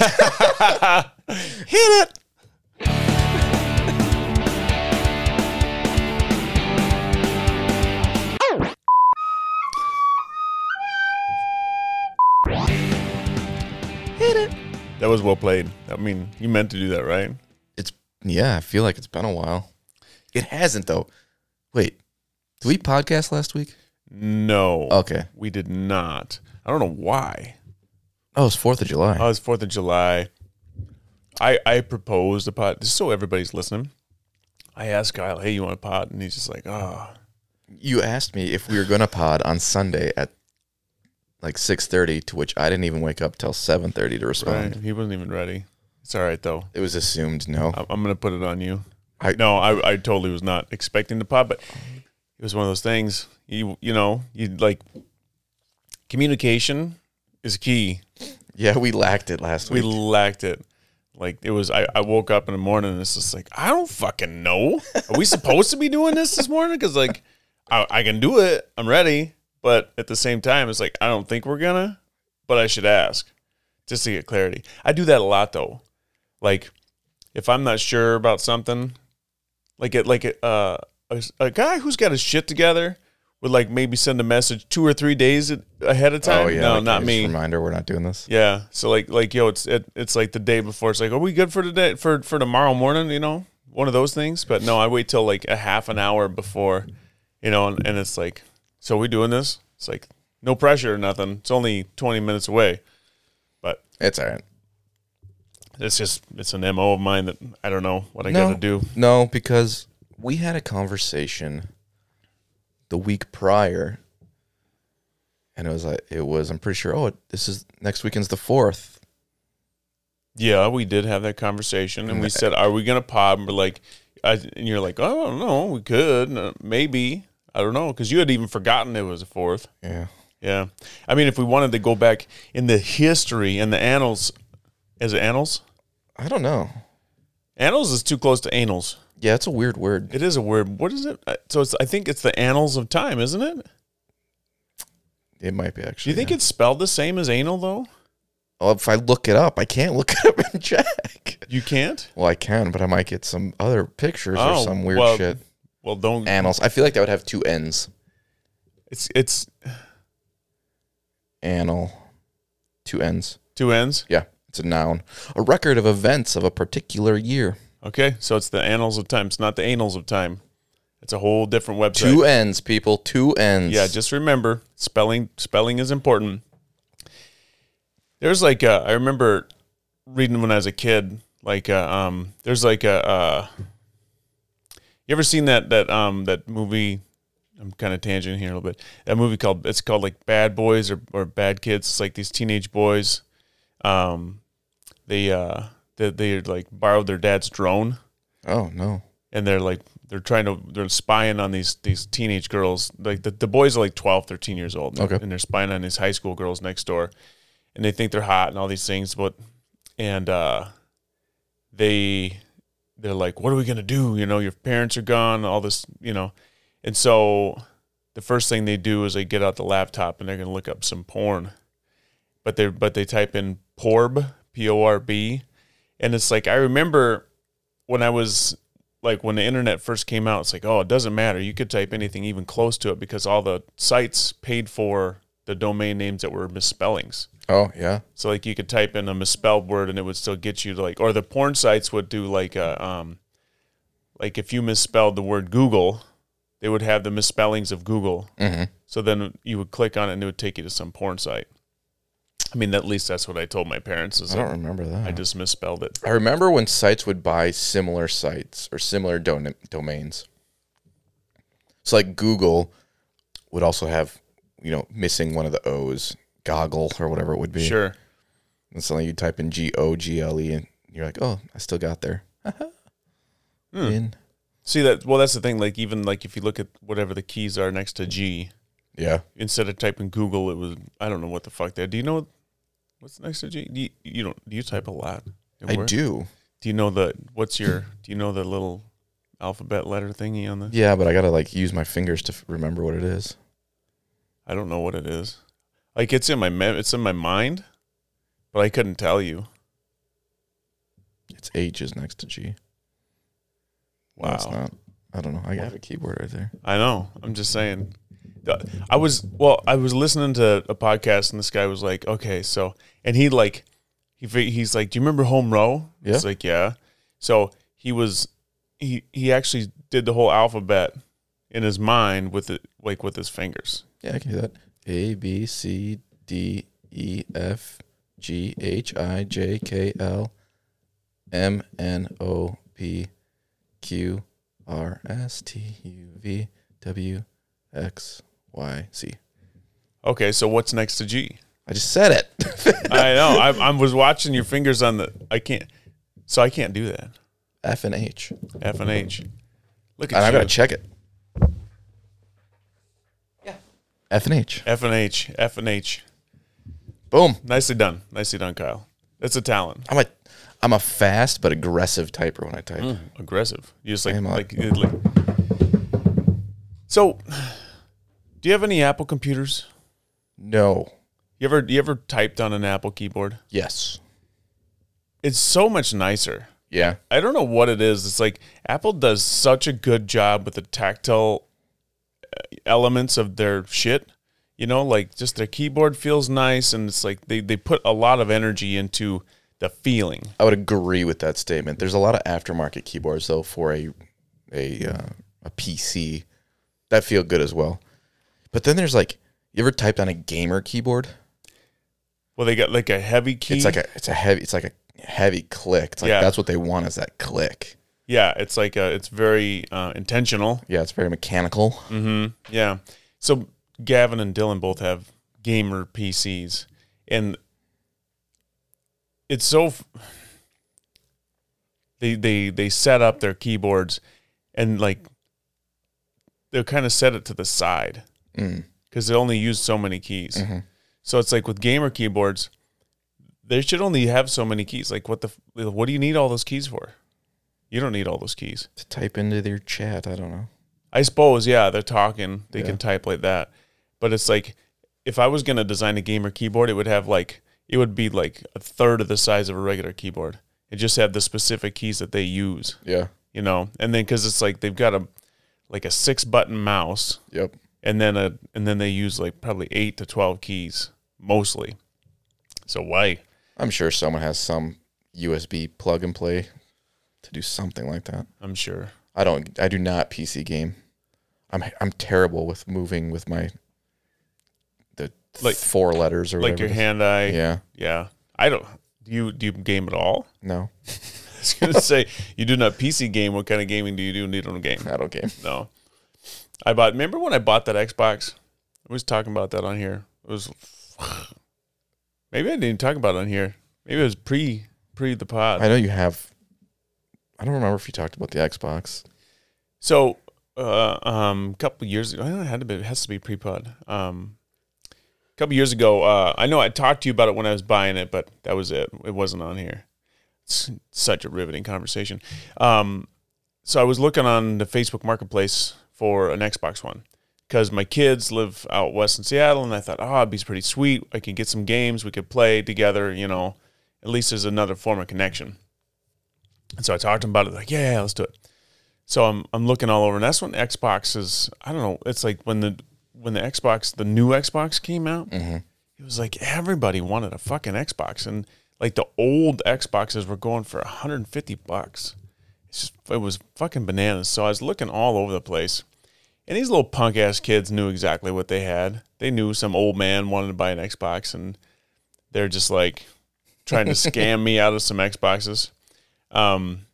Hit it. Hit it. That was well played. I mean, you meant to do that, right? It's yeah. I feel like it's been a while. It hasn't though. Wait, did we podcast last week? No. Okay. We did not. I don't know why. Oh, it's Fourth of July. Oh, it's Fourth of July. I I proposed a pod just so everybody's listening. I asked Kyle, "Hey, you want a pod?" And he's just like, "Oh, you asked me if we were gonna pod on Sunday at like six thirty, to which I didn't even wake up till seven thirty to respond. right." He wasn't even ready. It's all right though. It was assumed no. I- I'm gonna put it on you. I- no, I I totally was not expecting the pod, but it was one of those things. You you know you like communication is key. Yeah, we lacked it last We week. We lacked it. Like it was. I, I woke up in the morning and it's just like I don't fucking know. Are we supposed to be doing this this morning? Because like I, I can do it. I'm ready. But at the same time, it's like I don't think we're gonna. But I should ask just to get clarity. I do that a lot though. Like if I'm not sure about something, like it like a, uh, a a guy who's got his shit together would like maybe send a message two or three days ahead of time. oh yeah, no, like, not me. Reminder, we're not doing this. Yeah. So like like yo, it's it, it's like the day before. It's like, are we good for today for for tomorrow morning? You know, one of those things. But no, I wait till like a half an hour before, you know, and, and it's like, so we doing this? It's like no pressure or nothing. It's only twenty minutes away. But It's all right. it's just it's an mo of mine that I don't know what I No. got to do. No, because we had a conversation the week prior, and it was like it was. I'm pretty sure. Oh, this is next weekend's the fourth. Yeah, we did have that conversation, and we said, "Are we gonna pod?" And we're like, I, and you're like, "Oh, I don't know. We could, uh, maybe. I don't know," because you had even forgotten it was a fourth. Yeah. Yeah. I mean, if we wanted to go back in the history and the annals, is it annals? I don't know. Annals is too close to annals. Yeah, it's a weird word. It is a word. What is it? So it's, I think it's the annals of time, isn't it? It might be actually. Do you think yeah. it's spelled the same as anal though? Well, if I look it up, I can't look it up and check. You can't. Well, I can, but I might get some other pictures Oh, or some weird well, shit. Well, don't. Annals. I feel like that would have two N's. It's it's Annal. Two N's. two ends. Yeah, it's a noun. A record of events of a particular year. Okay, so it's the annals of time. It's not the annals of time. It's a whole different website. Two N's, people. Two N's. Yeah, just remember spelling. Spelling is important. There's like uh, I remember reading when I was a kid. Like uh, um, there's like a. Uh, you ever seen that that um that movie? I'm kind of tangent here a little bit. That movie called it's called like Bad Boys or, or Bad Kids. It's like these teenage boys. Um, they uh they they like borrowed their dad's drone. Oh no. and they're like they're trying to they're spying on these these teenage girls. Like the, the boys are like 12 13 years old Okay. and they're spying on these high school girls next door and they think they're hot and all these things but and uh they they're like what are we gonna do? You know your parents are gone all this you know. And so the first thing they do is they get out the laptop and they're gonna look up some porn. But they but they type in porb p-o-r-b and it's like i remember when i was like when the internet first came out, it's like, oh, it doesn't matter. You could type anything even close to it because all the sites paid for the domain names that were misspellings. Oh yeah. So like you could type in a misspelled word and it would still get you to like, or the porn sites would do like a, um, like if you misspelled the word Google, they would have the misspellings of Google. hmm So then you would click on it and it would take you to some porn site. I mean, at least that's what I told my parents. Is I don't remember that. I just misspelled it. I remember when sites would buy similar sites or similar don- domains. So like Google would also have, you know, missing one of the O's, goggle or whatever it would be. Sure. And suddenly you type in G O G L E and you're like, oh, I still got there. Hmm. In. See that? Well, that's the thing. Like even like if you look at whatever the keys are next to G, Yeah. instead of typing Google, it was I don't know what the fuck that. Do you know what's next to G? Do you, you don't? Do you type a lot? I work? do. Do you know the what's your? Do you know the little alphabet letter thingy on the? Yeah, but I gotta like use my fingers to f- remember what it is. I don't know what it is. Like it's in my mem- it's in my mind, but I couldn't tell you. It's H is next to G. No, Wow. it's not. I don't know. I have a keyboard right there. I know. I'm just saying. I was well. I was listening to a podcast, and this guy was like, "Okay, so," and he like, he he's like, "Do you remember home row?" Yeah. It's like, yeah. So he was, he he actually did the whole alphabet in his mind with it, like with his fingers. Yeah, I can do that. A B C D E F G H I J K L M N O P Q R S T U V W X Y Z. Okay, so what's next to G? I just said it. I know. I, I was watching your fingers on the. I can't. So I can't do that. F and H. F and H. Look And at I you. gotta check it. Yeah. F and H. F and H. F and H. Boom. Nicely done. Nicely done, Kyle. That's a talent. I'm a I'm a fast but aggressive typer when I type. Mm, aggressive. You just like like, like. So, do you have any Apple computers? No. You ever you ever typed on an Apple keyboard? Yes. It's so much nicer. Yeah. I don't know what it is. It's like Apple does such a good job with the tactile uh, elements of their shit. You know, like just their keyboard feels nice, and it's like they, they put a lot of energy into the feeling. I would agree with that statement. There's a lot of aftermarket keyboards though for a a uh, a PC that feel good as well. But then there's like you ever typed on a gamer keyboard? Well, they got like a heavy key. It's like a it's a heavy it's like a heavy click. It's like Yeah. that's what they want is that click. yeah, it's like a, it's very uh, intentional. Yeah, it's very mechanical. Mm-hmm. Yeah. So Gavin and Dylan both have gamer PCs, and it's so f- they they they set up their keyboards, and like they'll kind of set it to the side Mm. because they only use so many keys. Mhm. So it's like with gamer keyboards, they should only have so many keys. Like what the what do you need all those keys for? You don't need all those keys. To type into their chat, I don't know. I suppose, yeah, they're talking. They Yeah. can type like that. But it's like if I was gonna design a gamer keyboard, it would have like it would be like a third of the size of a regular keyboard. It just have the specific keys that they use, Yeah. you know. And then because it's like they've got a like a six button mouse, Yep. And then a and then they use like probably eight to twelve keys mostly. So why? I'm sure someone has some USB plug and play to do something like that. I'm sure. I don't. I do not PC game. I'm I'm terrible with moving with my the Like- four letters or Like your hand eye. Yeah. Yeah. I don't. Do you do you game at all? No, I was gonna say you do not PC game. What kind of gaming do you do? You don't game. I don't game. No. I bought. Remember when I bought that Xbox? I was talking about that on here. It was. Maybe I didn't talk about it on here. Maybe it was pre pre the pod. I know you have. I don't remember if you talked about the Xbox. So, uh, um, a couple years ago, I know, it had to be, it has to be pre pod. Um, a couple years ago, uh, I know I talked to you about it when I was buying it, but that was it. It wasn't on here. It's such a riveting conversation. Um, so I was looking on the Facebook Marketplace for an Xbox One because my kids live out west in Seattle, and I thought, oh, it'd be pretty sweet. I could get some games, we could play together. You know, at least there's another form of connection. And so I talked to them about it, like, yeah, yeah, let's do it. So I'm I'm looking all over, and that's when Xbox is. I don't know. It's like when the when the Xbox, the new Xbox came out. Mm-hmm. It was like everybody wanted a fucking Xbox, and like the old Xboxes were going for 150 bucks. It's just it was fucking bananas. So I was looking all over the place, and these little punk ass kids knew exactly what they had. They knew some old man wanted to buy an Xbox, and they're just like trying to scam me out of some Xboxes. Um,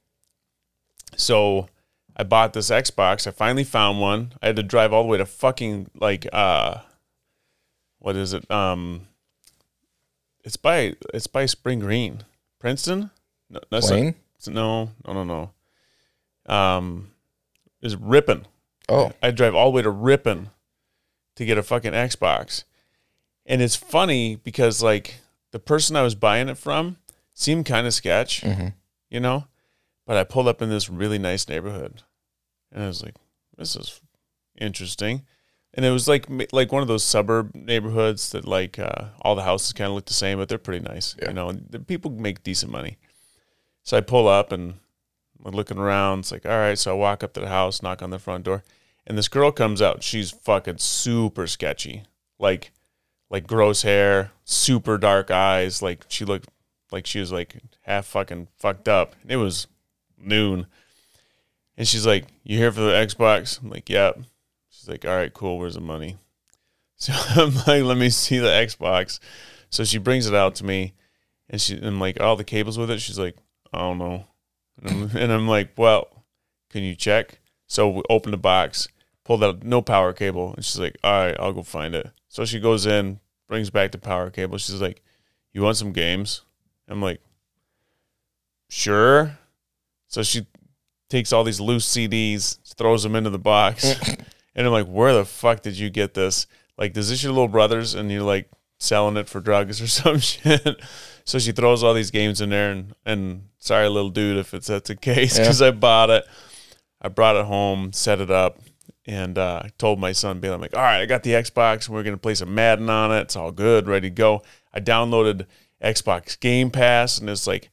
so I bought this Xbox. I finally found one. I had to drive all the way to fucking like uh, what is it? Um, it's by it's by Spring Green, Princeton. No, that's not- Plain? no, no, no, no. Um, is Ripon. Oh, I drive all the way to Ripon to get a fucking Xbox. And it's funny because like the person I was buying it from seemed kind of sketch, Mhm. you know? But I pulled up in this really nice neighborhood. And I was like, this is interesting. And it was like like one of those suburb neighborhoods that like uh, all the houses kind of look the same, but they're pretty nice. Yeah. You know, and the people make decent money. So I pull up and I'm looking around. It's like, all right. So I walk up to the house, knock on the front door, and this girl comes out. She's fucking super sketchy. Like, like gross hair, super dark eyes. Like she looked like she was like half fucking fucked up. And it was noon. And she's like, You here for the Xbox? I'm like, Yep. She's like, All right, cool. Where's the money? So I'm like, Let me see the Xbox. So she brings it out to me and she and like all the cables with it. She's like, I don't know. And I'm, and I'm like, Well, can you check? So we open the box, pulled out no power cable, and she's like, All right, I'll go find it. So she goes in, brings back the power cable. She's like, You want some games? I'm like, Sure. So she takes all these loose CDs, throws them into the box. and I'm like, Where the fuck did you get this? Like, is this your little brother's and you're like selling it for drugs or some shit? so she throws all these games in there and, and sorry, little dude, if it's that's the case, because I bought it. I brought it home, set it up, and uh, told my son, "Bill, I'm like, all right, I got the Xbox, and we're gonna play some Madden on it. It's all good, ready to go." I downloaded Xbox Game Pass, and it's like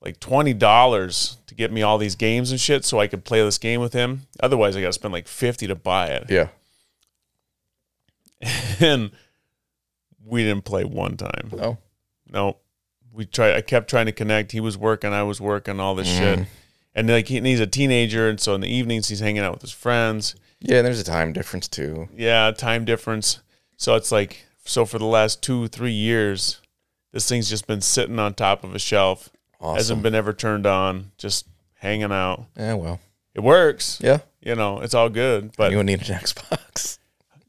like twenty dollars to get me all these games and shit, so I could play this game with him. Otherwise, I got to spend like fifty to buy it, Yeah. and we didn't play one time. No. No, we tried. I kept trying to connect. He was working. I was working. All this Mm. shit. And like he, and he's a teenager, and so in the evenings he's hanging out with his friends. Yeah, and there's a time difference too. Yeah, time difference. So it's like so for the last two three years, this thing's just been sitting on top of a shelf, Awesome. hasn't been ever turned on, just hanging out. yeah, well. It works, Yeah. you know, it's all good, but you need an Xbox.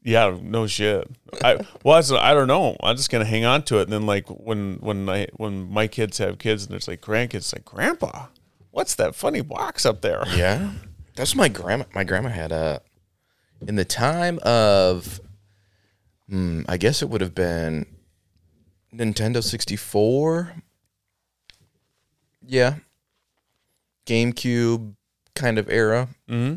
yeah, no shit. I well, I don't know. I'm just gonna hang on to it, and then like when when I when my kids have kids, and there's like grandkids, it's like Grandpa, what's that funny box up there? Yeah. That's what my grandma my grandma had a in the time of hmm, I guess it would have been Nintendo 64. Yeah. GameCube kind of era. hmm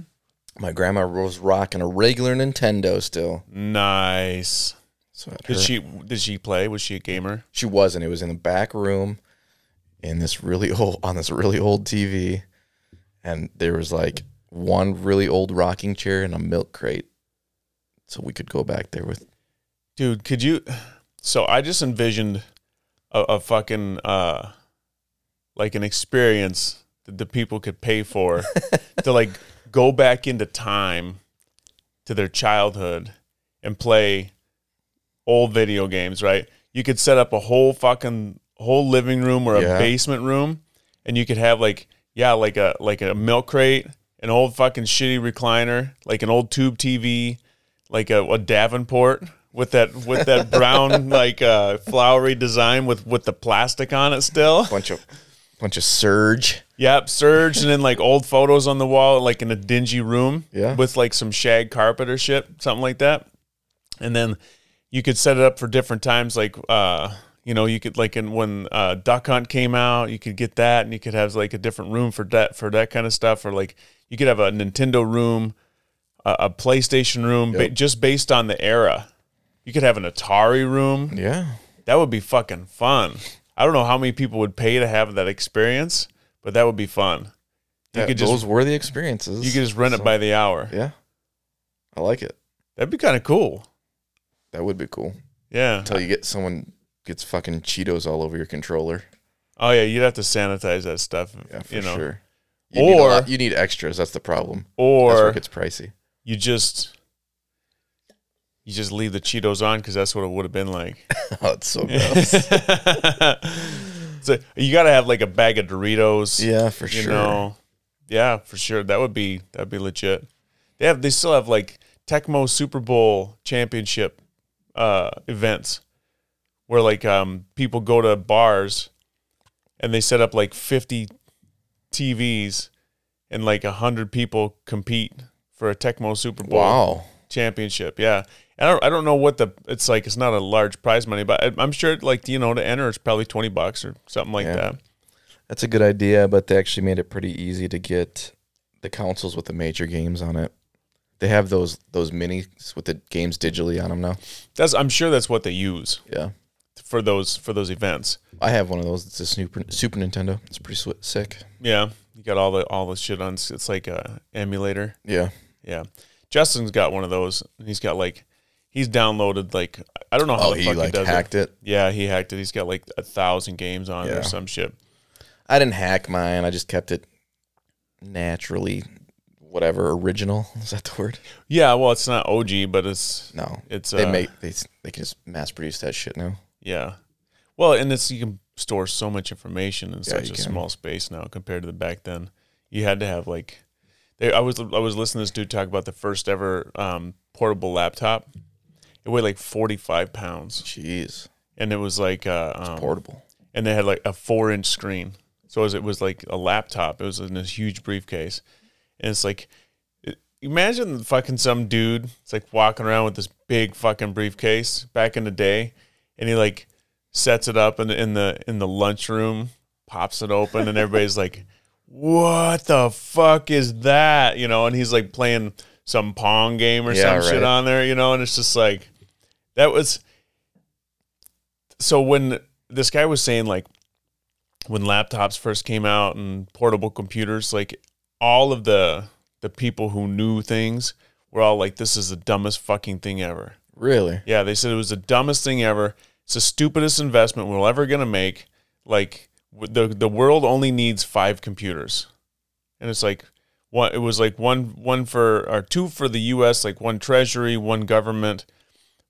My grandma was rocking a regular Nintendo still. Nice. So at Did her- she did she play? Was she a gamer? She wasn't. It was in the back room in this really old on this really old TV. And there was like one really old rocking chair and a milk crate. So we could go back there with Dude, could you? So I just envisioned a, a fucking uh, like an experience that the people could pay for to like go back into time to their childhood and play old video games. Right? You could set up a whole fucking whole living room or a Yeah. basement room, and you could have like yeah, like a like a milk crate, an old fucking shitty recliner, like an old tube TV, like a, a Davenport with that with that brown like uh, flowery design with with the plastic on it still. bunch of bunch of surge. Yep, Surge, and then like old photos on the wall, like in a dingy room. Yeah. with like some shag carpet or shit, something like that. And then you could set it up for different times, like uh, you know, you could like in when uh, Duck Hunt came out, you could get that, and you could have like a different room for that for that kind of stuff, or like you could have a Nintendo room, a, a PlayStation room, ba- just based on the era. You could have an Atari room. Yeah. That would be fucking fun. I don't know how many people would pay to have that experience, but that would be fun. You That- could just those were the experiences. you could just rent it by the hour. Yeah. I like it. That'd be kind of cool. That would be cool. Yeah. Until you get someone gets fucking Cheetos all over your controller. Oh yeah, you'd have to sanitize that stuff. Yeah, for you know, sure. You need Or- lot- you need extras. That's the problem. That's where or it gets pricey. you just you just leave the Cheetos on because that's what it would have been like. Oh, it's so gross. so you got to have like a bag of Doritos. yeah, for you sure. know, yeah, for sure. That would be that'd be legit. They have they still have like Tecmo Super Bowl championship uh, events where like um, people go to bars and they set up like fifty TVs and like hundred people compete for a Tecmo Super Bowl Wow. championship. Yeah. I don't, I don't know what the it's like. It's not a large prize money, but I, I'm sure like you know to enter it's probably twenty bucks or something like Yeah. that. That's a good idea, but they actually made it pretty easy to get the consoles with the major games on it. They have those those minis with the games digitally on them now. That's I'm sure that's what they use Yeah. For those for those events. I have one of those. It's a Super Super Nintendo. It's pretty swi sick. Yeah, you got all the all the shit on. It's like a emulator. Yeah. Yeah, Justin's got one of those. He's got like he's downloaded like I don't know how Oh, the he fuck like he does hacked it. it. Yeah, he hacked it. He's got like a thousand games on it Yeah. or some shit. I didn't hack mine. I just kept it naturally, whatever original. Is that the word? Yeah, well, it's not OG, but it's No. it's They uh, make they they can just mass produce that shit now. Yeah. Well, and it's you can store so much information in Yeah, such a can. small space now compared to the back then. You had to have like, they, I was I was listening to this dude talk about the first ever um, portable laptop. It weighed like forty five pounds, Jeez, and it was like uh, um, portable. and they had like a four inch screen. So it was, it was like a laptop. It was in this huge briefcase, and it's like, imagine fucking some dude. It's like walking around with this big fucking briefcase back in the day, and he like sets it up in the in the in the lunchroom, pops it open, and everybody's like, "What the fuck is that?" You know, and he's like playing some pong game or Yeah, some shit on there, you know, and it's just like that was so when this guy was saying like when laptops first came out and portable computers like all of the the people who knew things were all like this is the dumbest fucking thing ever Really? yeah they said it was the dumbest thing ever it's the stupidest investment we're ever going to make. Like the the world only needs five computers. And it's like one it was like one one for or two for the US like one treasury one government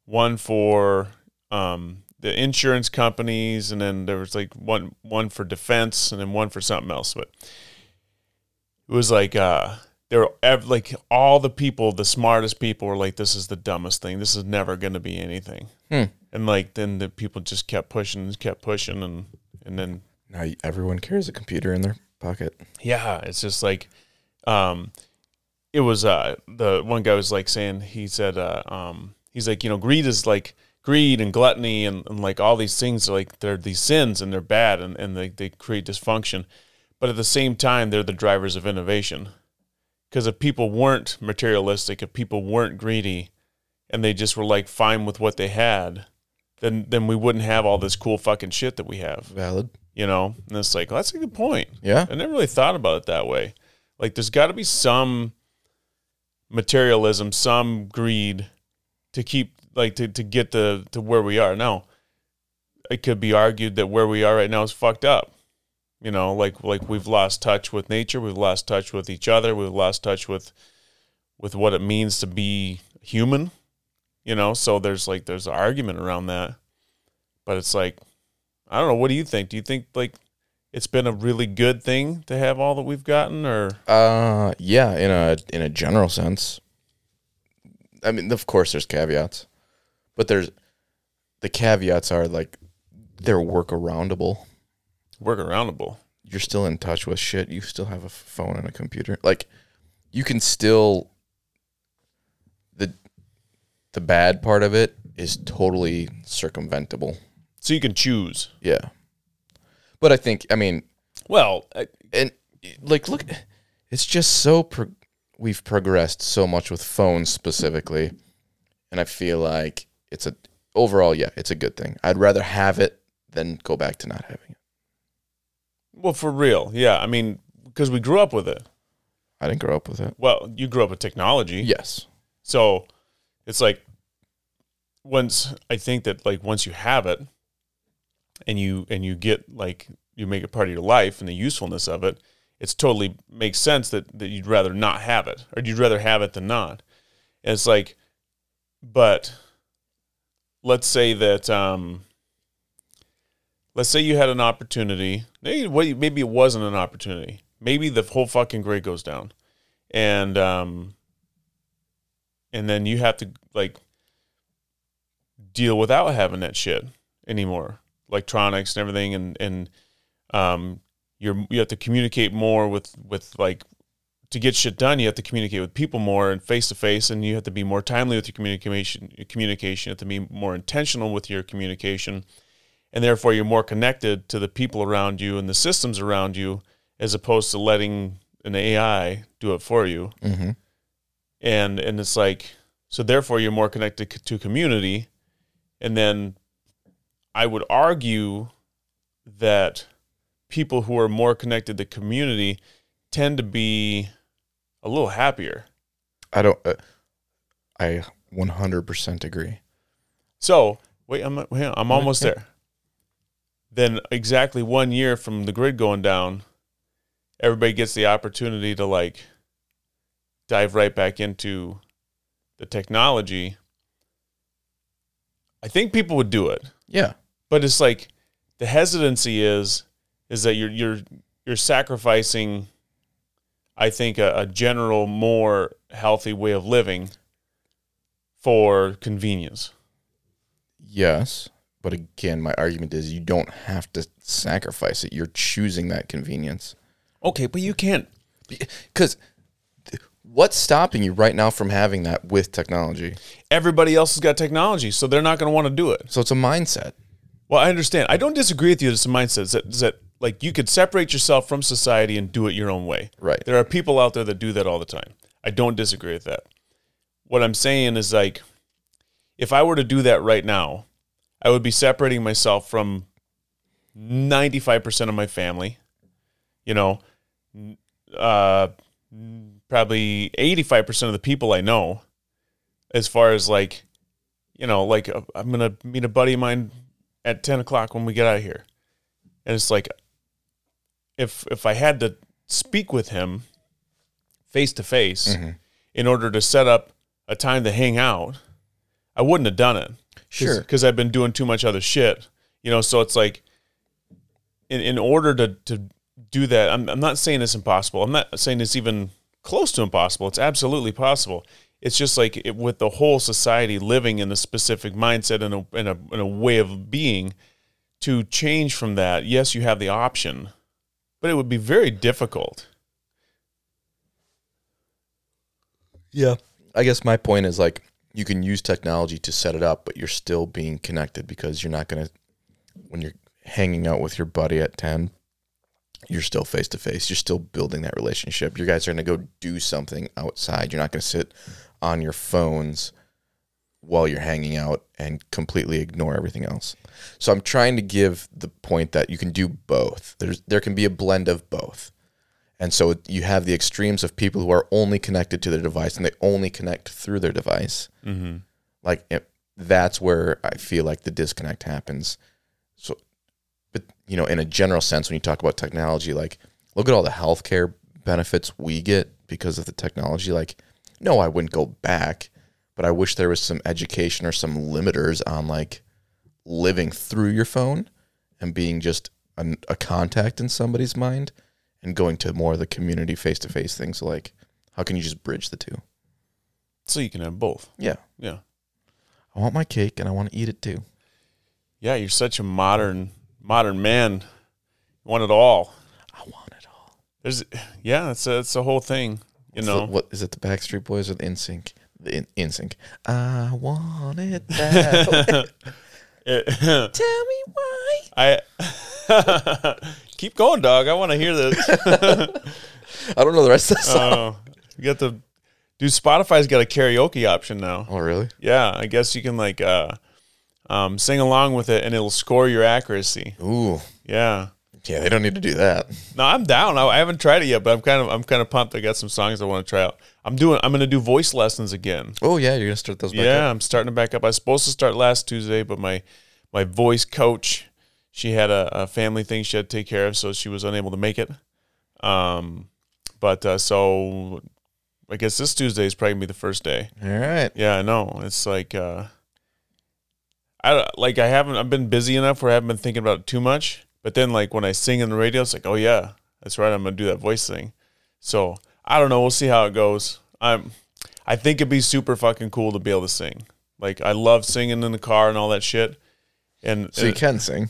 one for um the insurance companies and then there was like one one for defense and then one for something else. But it was like uh there like all the people the smartest people were like this is the dumbest thing. This is never going to be anything. Hmm. And like then the people just kept pushing and kept pushing and and then Now everyone carries a computer in their pocket. yeah it's just like um it was uh the one guy was like saying he said uh um he's like you know greed is like greed and gluttony and, and like all these things are like they're these sins and they're bad and, and they, they create dysfunction but at the same time they're the drivers of innovation because if people weren't materialistic if people weren't greedy and they just were like fine with what they had then then we wouldn't have all this cool fucking shit that we have Valid. you know and it's like that's a good point Yeah. I never really thought about it that way. Like, there's got to be some materialism, some greed to keep, like, to, to get to, to where we are. Now, it could be argued that where we are right now is fucked up. You know, like like we've lost touch with nature, we've lost touch with each other, we've lost touch with with what it means to be human. You know, so there's like there's an argument around that. But it's like I don't know, what do you think? Do you think like it's been a really good thing to have all that we've gotten or Uh, yeah. In a in a general sense. I mean, of course, there's caveats, but there's the caveats are like they're workaroundable. workaroundable? You're still in touch with shit. You still have a phone and a computer. Like you can still the bad part of it is totally circumventable. So you can choose. Yeah. But I think I mean Well, I, and like look it's just so pro- we've progressed so much with phones specifically and i feel like it's a overall yeah it's a good thing i'd rather have it than go back to not having it well, for real, yeah. I mean, because we grew up with it. i didn't grow up with it Well, you grew up with technology, yes so it's like once I think that like once you have it, and you and you get like you make it part of your life and the usefulness of it, it's totally makes sense that that you'd rather not have it or you'd rather have it than not. And it's like, but let's say that um, let's say you had an opportunity. Maybe maybe it wasn't an opportunity. Maybe the whole fucking grid goes down, and um, and then you have to like deal without having that shit anymore, electronics and everything, and and um, you're you have to communicate more with with like to get shit done. You have to communicate with people more and face to face, and you have to be more timely with your communication. Communication, you have to be more intentional with your communication, and therefore you're more connected to the people around you and the systems around you, as opposed to letting an AI do it for you mm-hmm. And and it's like so therefore you're more connected to community and then I would argue that people who are more connected to community tend to be a little happier. I don't. Uh, I 100% agree. So wait, I'm wait, I'm almost there. Then exactly one year from the grid going down, everybody gets the opportunity to like dive right back into the technology. I think people would do it, Yeah. but it's like the hesitancy is is that you're you're you're sacrificing. I think a, a general more healthy way of living for convenience. Yes. But again, my argument is you don't have to sacrifice it. You're choosing that convenience. Okay, but you can't Because what's stopping you right now from having that with technology? everybody else has got technology, so they're not going to want to do it. So it's a mindset. Well, I understand. I don't disagree with you. It's a mindset that, that like you could separate yourself from society and do it your own way. Right. There are people out there that do that all the time. I don't disagree with that. What I'm saying is like, if I were to do that right now, I would be separating myself from 95% of my family. You know, uh, probably 85% of the people I know as far as like, you know, like uh, I'm going to meet a buddy of mine at 10 o'clock when we get out of here. And it's like, if, if I had to speak with him face to face in order to set up a time to hang out, I wouldn't have done it. Sure. Because I've been doing too much other shit. You know, so it's like, in, in order to, to do that, I'm, I'm not saying it's impossible. I'm not saying it's even close to impossible. It's absolutely possible. It's just like it, with the whole society living in a specific mindset and a, and a, and a way of being, to change from that, yes, you have the option, but it would be very difficult. Yeah. I guess my point is like you can use technology to set it up, but you're still being connected because you're not going to, when you're hanging out with your buddy at 10, you're still face to face. You're still building that relationship. You guys are going to go do something outside. You're not going to sit on your phones while you're hanging out and completely ignore everything else. So I'm trying to give the point that you can do both. There's there can be a blend of both. And so you have the extremes of people who are only connected to their device and they only connect through their device. Mm-hmm. Like it, that's where I feel like the disconnect happens. So, you know, in a general sense, when you talk about technology, like look at all the healthcare benefits we get because of the technology. Like, no, I wouldn't go back, but I wish there was some education or some limiters on like living through your phone and being just an, a contact in somebody's mind and going to more of the community face to face things. Like, how can you just bridge the two? So you can have both. Yeah. Yeah. I want my cake and I want to eat it too. Yeah, you're such a modern modern man. Want it all. I want it all. There's yeah, that's a, that's the whole thing. You What's know, the- what is it? The Backstreet Boys or the NSYNC? The in, NSYNC. I want it that way. It- Tell me why. I keep going, dog. I want to hear this. I don't know the rest of the song. Oh, you got the dude. Spotify's got a karaoke option now. oh, really? Yeah, I guess you can like uh, um, sing along with it, and it'll score your accuracy. Ooh. Yeah. Yeah, they don't need to do that. No, I'm down. I, I haven't tried it yet, but I'm kind of I'm kind of pumped. I got some songs I want to try out. I'm doing. I'm going to do voice lessons again. Oh, yeah, you're going to start those back yeah, up. I'm starting to back up. I was supposed to start last Tuesday, but my my voice coach, she had a, a family thing she had to take care of, so she was unable to make it. Um, but uh, so I guess this Tuesday is probably gonna be the first day. All right. Yeah, I know. It's like uh, I like I haven't. I've been busy enough where I haven't been thinking about it too much. But then like when I sing on the radio, it's like, oh yeah, that's right. I'm gonna do that voice thing. So I don't know. We'll see how it goes. I'm. I think it'd be super fucking cool to be able to sing. Like I love singing in the car and all that shit. And So you uh, can sing.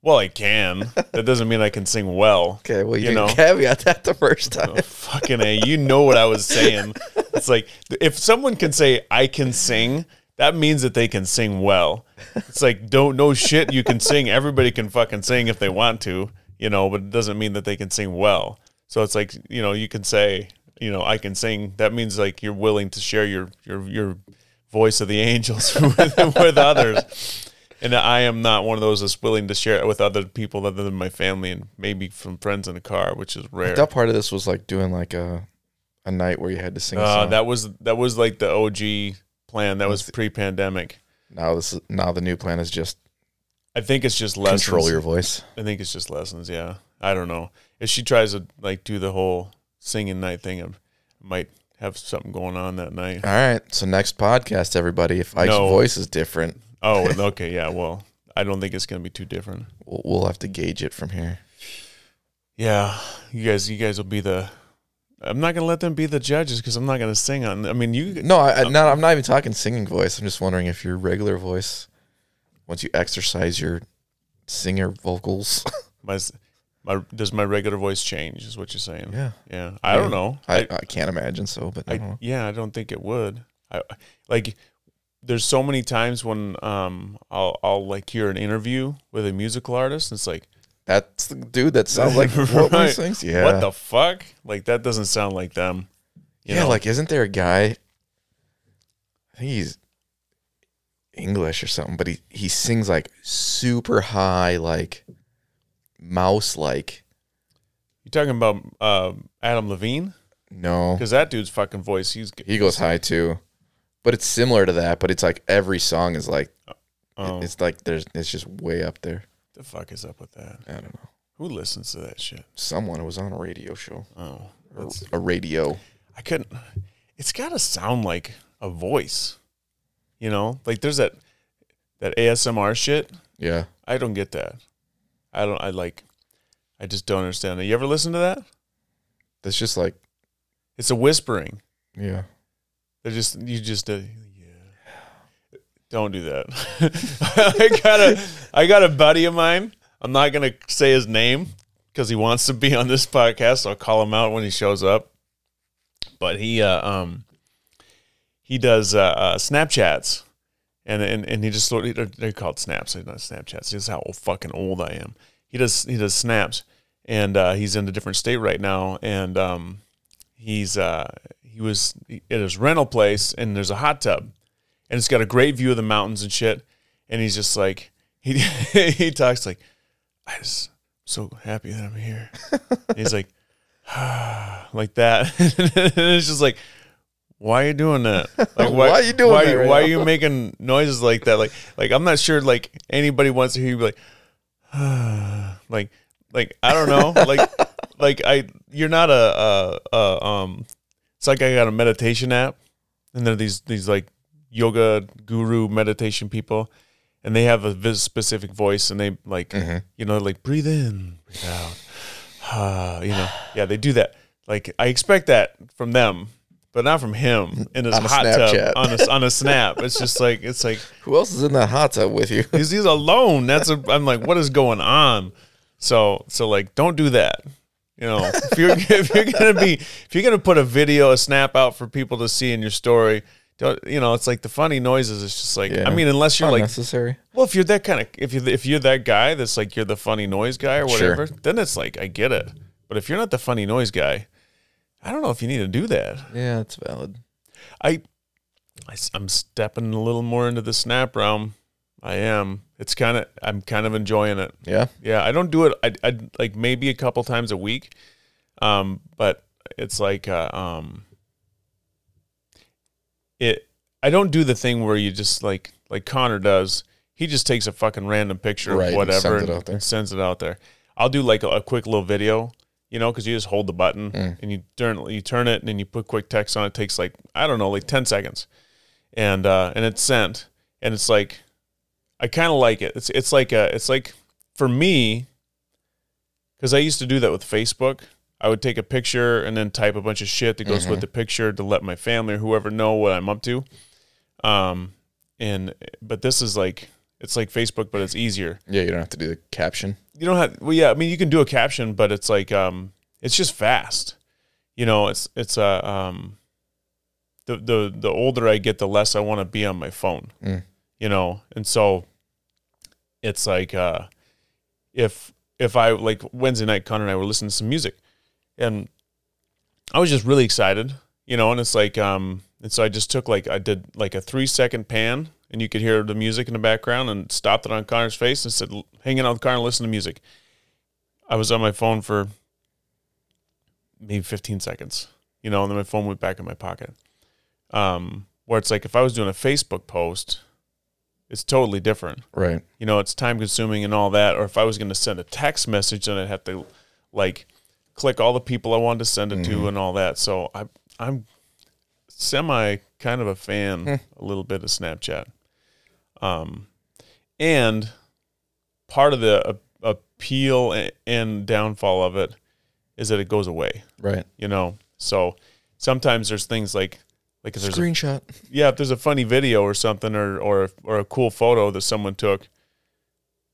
well, I can. that doesn't mean I can sing well. Okay, well, you, you know. caveat that the first time. Oh, fucking a, you know what I was saying. It's like if someone can say I can sing, that means that they can sing well. It's like don't no shit you can sing. Everybody can fucking sing if they want to, you know, but it doesn't mean that they can sing well. So it's like you know you can say you know I can sing. That means like you're willing to share your your your voice of the angels with, with others. and I am not one of those that's willing to share it with other people other than my family and maybe some friends in the car, which is rare. That part of this was like doing like a a night where you had to sing a Uh, song. that was that was like the OG plan. That was pre-pandemic. now this is now the new plan is just I think it's just lessons. control your voice. I think it's just lessons. Yeah, I don't know. If she tries to like do the whole singing night thing, I might have something going on that night. All right. So next podcast, everybody, if Ike's No. voice is different, Oh, okay, yeah. Well, I don't think it's gonna be too different. we'll, we'll have to gauge it from here. Yeah, you guys, you guys will be the. I'm not gonna let them be the judges because I'm not gonna sing on. I mean, you. No, I, I, not, I'm not even talking singing voice. I'm just wondering if your regular voice, once you exercise your singer vocals. My, my does my regular voice change? Is what you're saying? yeah. Yeah, I don't know. I, I can't imagine so, but I, yeah, I don't think it would. I like. There's so many times when um I'll I'll like hear an interview with a musical artist. And it's like that's the dude that sounds like what Right. sings. Yeah. what the fuck? Like that doesn't sound like them. You yeah, know? like isn't there a guy? I think he's English or something, but he he sings like super high, like mouse like. you talking about uh, Adam Levine No, because that dude's fucking voice. He's he goes high too, but it's similar to that. But it's like every song is like oh, it's like there's it's just way up there. The fuck is up with that? I don't know. Who listens to that shit? Someone was on a radio show, Oh, or that's, a radio. I couldn't. It's got to sound like a voice. You know, like there's that that ASMR shit. Yeah, I don't get that. I don't. I like. I just don't understand. You ever listen to that? that's just like It's a whispering. yeah. They're just you just uh. Don't do that. I got a I got a buddy of mine. I'm not gonna say his name because he wants to be on this podcast. So I'll call him out when he shows up. But he uh, um he does uh, uh, Snapchats, and and and he just they're, called snaps. They're not Snapchats. This is how old, fucking old I am. He does he does snaps, and uh, he's in a different state right now, and um he's uh he was at his rental place and there's a hot tub and it's got a great view of the mountains and shit. And he's just like he he talks like i just so happy that i'm here. He's like like that. And it's just like why are you doing that? Like Why are you doing why, that right why now? are you making noises like that? Like like i'm not sure like anybody wants to hear you be like like like i don't know. Like like i you're not a, a, a um it's like i got a meditation app and there are these these like yoga guru meditation people and they have a specific voice and they like Mhm. you know like breathe in breathe out Ah, you know yeah they do that like i expect that from them but not from him in his hot Snapchat. tub on a, on a snap it's just like it's like Who else is in that hot tub with you? he's, he's alone. That's a, I'm like, what is going on? So so like, don't do that. You know, if you're if you're gonna be if you're gonna put a video, a snap out for people to see in your story, you know? It's like the funny noises. It's just like Yeah. I mean, unless you're like, unnecessary. well, if you're that kind of if you if you're that guy that's like you're the funny noise guy or Sure. whatever, then it's like I get it. But if you're not the funny noise guy, I don't know if you need to do that. Yeah, that's valid. I, I am stepping a little more into the snap realm. I am. It's kind of I'm kind of enjoying it. Yeah, Yeah, I don't do it. I I like maybe a couple times a week, um, but it's like uh, um, it. I don't do the thing where you just like like Connor does. He just takes a fucking random picture Right, of and whatever sends it and, out there. and sends it out there. I'll do like a, a quick little video, you know, because you just hold the button Mm. and you turn you turn it and then you put quick text on it. it. Takes like I don't know, like ten seconds, and uh, and it's sent. And it's like I kind of like it. It's it's like a it's like for me because I used to do that with Facebook. I would take a picture and then type a bunch of shit that goes with the picture to let my family or whoever know what I'm up to. Um, and but this is like it's like Facebook, but it's easier. yeah. You don't have to do the caption. You don't have well, yeah. I mean, you can do a caption, but it's like um, it's just fast. You know, it's it's a um, the the the older I get, the less I want to be on my phone. Mm. You know, and so it's like uh, if if I like Wednesday night, Connor and I were listening to some music, and I was just really excited, you know, and it's like um, and so I just took like I did like a three second pan, and you could hear the music in the background, and stopped it on Connor's face and said, "Hanging out with Connor, listen to music." I was on my phone for maybe 15 seconds, you know, and then my phone went back in my pocket. Um, where it's like if I was doing a Facebook post, it's totally different. Right. You know, it's time consuming and all that. Or if I was going to send a text message, then I'd have to like click all the people I wanted to send it to and all that. So I, I'm semi kind of a fan a little bit of Snapchat. Um, and part of the a- appeal a- and downfall of it is that it goes away. Right. You know, so sometimes there's things like like if there's a Screenshot. yeah, if there's a funny video or something or or or a cool photo that someone took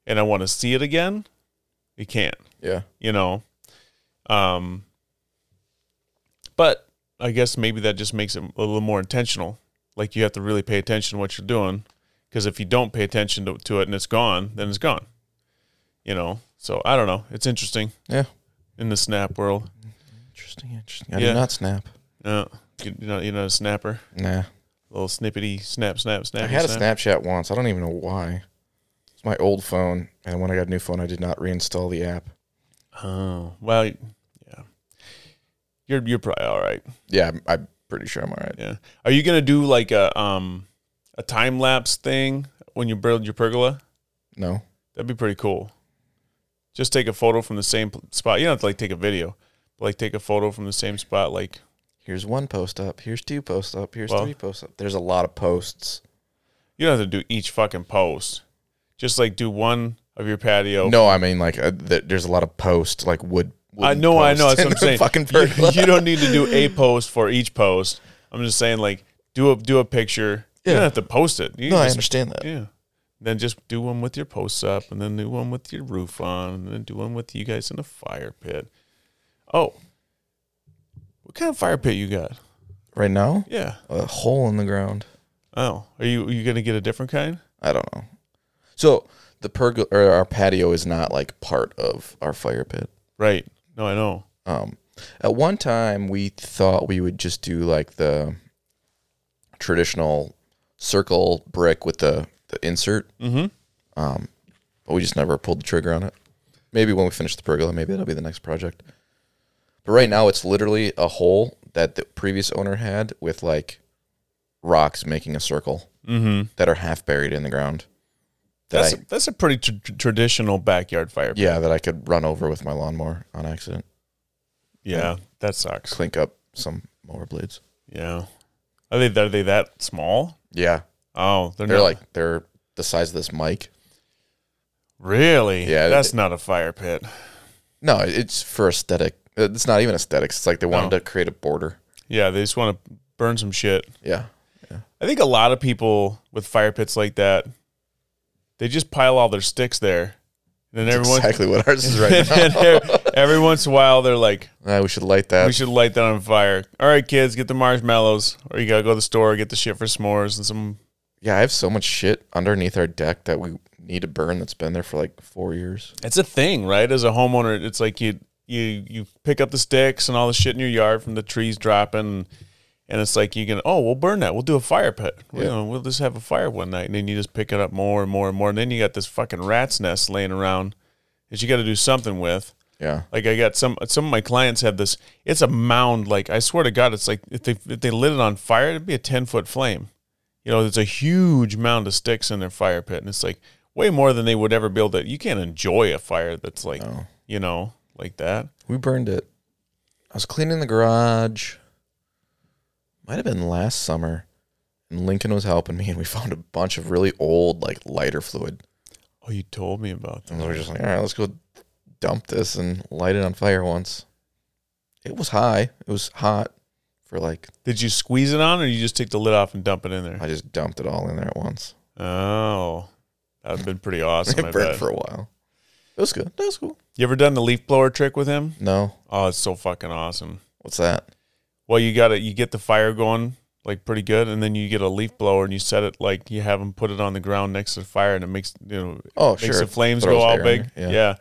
and I want to see it again, you can't, Yeah. you know. Um but I guess maybe that just makes it a little more intentional. Like you have to really pay attention to what you're doing because if you don't pay attention to, to it and it's gone, then it's gone. You know. So I don't know. It's interesting Yeah. in the snap world. Interesting. Interesting. I Yeah. do not snap. No, you know, you're not a snapper. Nah. little snippety snap, snap, snap. I had a. Snapchat once. I don't even know why. It's my old phone, and when I got a new phone, I did not reinstall the app. Oh well. You're you're probably all right. Yeah, I'm, I'm pretty sure I'm all right. Yeah. Are you gonna do like a um a time lapse thing when you build your pergola? No. That'd be pretty cool. Just take a photo from the same spot. You don't have to like take a video, but like take a photo from the same spot. Like Here's one post up. Here's two posts up. Here's Well- three posts up. There's a lot of posts. you don't have to do each fucking post. Just like do one of your patio. No, I mean like uh, th- there's a lot of posts like wood. I know, I know. That's what I'm saying. Fucking You, you don't need to do a post for each post. I'm just saying, like, do a do a picture. You don't have to post it. You no, I understand that. Yeah. Then just do one with your posts up, and then do one with your roof on, and then do one with you guys in a fire pit. Oh, what kind of fire pit you got? Right now, Yeah. a hole in the ground. Oh, are you are you gonna get a different kind? I don't know. So the pergola or our patio is not like part of our fire pit. Right. No, I know. Um, at one time, we thought we would just do like the traditional circle brick with the, the insert, Mm-hmm. um, but we just never pulled the trigger on it. Maybe when we finish the pergola, maybe that'll be the next project. But right now, it's literally a hole that the previous owner had with like rocks making a circle Mm-hmm. that are half buried in the ground. That That's I, a, that's a pretty tr- tr- traditional backyard fire pit. yeah, that I could run over with my lawnmower on accident, Yeah, that sucks. clink up some mower blades. Yeah. Are they are they that small? Yeah, Oh, they're, they're not. like they're the size of this mic. really. Yeah, that's it- not a fire pit. No, it's for aesthetic. It's not even aesthetics. It's like they wanted No. to create a border. Yeah, they just want to burn some shit. Yeah. Yeah, I think a lot of people with fire pits like that, they just pile all their sticks there, and then That's everyone exactly what ours is right now. every, every once in a while they're like, Ah, we should light that. "We should light that on fire." All right, kids, get the marshmallows, or you gotta go to the store get the shit for s'mores and some. yeah, I have so much shit underneath our deck that we need to burn that's been there for like four years. It's a thing, right? As a homeowner, it's like you you you pick up the sticks and all the shit in your yard from the trees dropping. And it's like you can, oh, we'll burn that. We'll do a fire pit. You know, we'll just have a fire one night, and then you just pick it up more and more and more, and then you got this fucking rat's nest laying around that you got to do something with. Yeah, Like I got some some of my clients have this. It's a mound. Like I swear to God, it's like if they if they lit it on fire, it'd be a ten foot flame. You know, there's a huge mound of sticks in their fire pit, and it's like way more than they would ever build. It. You can't enjoy a fire that's like No. you know like that. we burned it. I was cleaning the garage. Might have been last summer, and Lincoln was helping me, and we found a bunch of really old like lighter fluid. Oh, you told me about that. And we were just like, all right, let's go dump this and light it on fire once. It was high. It was hot for like, Did you squeeze it on, or you just take the lid off and dump it in there? I just dumped it all in there at once. Oh, that would have been pretty awesome. I it burned bet. for a while. It was good. That was cool. You ever done the leaf blower trick with him? No. Oh, it's so fucking awesome. What's that? Well, you got to you get the fire going like pretty good, and then you get a leaf blower and you set it like you have them put it on the ground next to the fire, and it makes you know Oh, makes sure. the flames Throws go all big. Yeah. Yeah.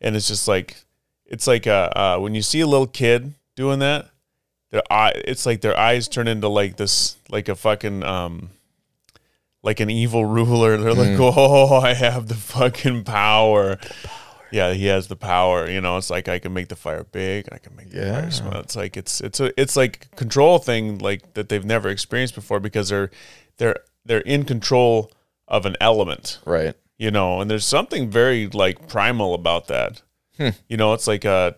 and it's just like it's like uh, uh when you see a little kid doing that, their eye it's like their eyes turn into like this like a fucking um like an evil ruler. They're like, oh, I have the fucking power. Yeah, he has the power. You know, it's like I can make the fire big. I can make the Yeah. fire small. It's like it's it's a it's like control thing like that they've never experienced before because they're they're they're in control of an element Right. you know, and there's something very like primal about that. Hmm. You know, it's like uh,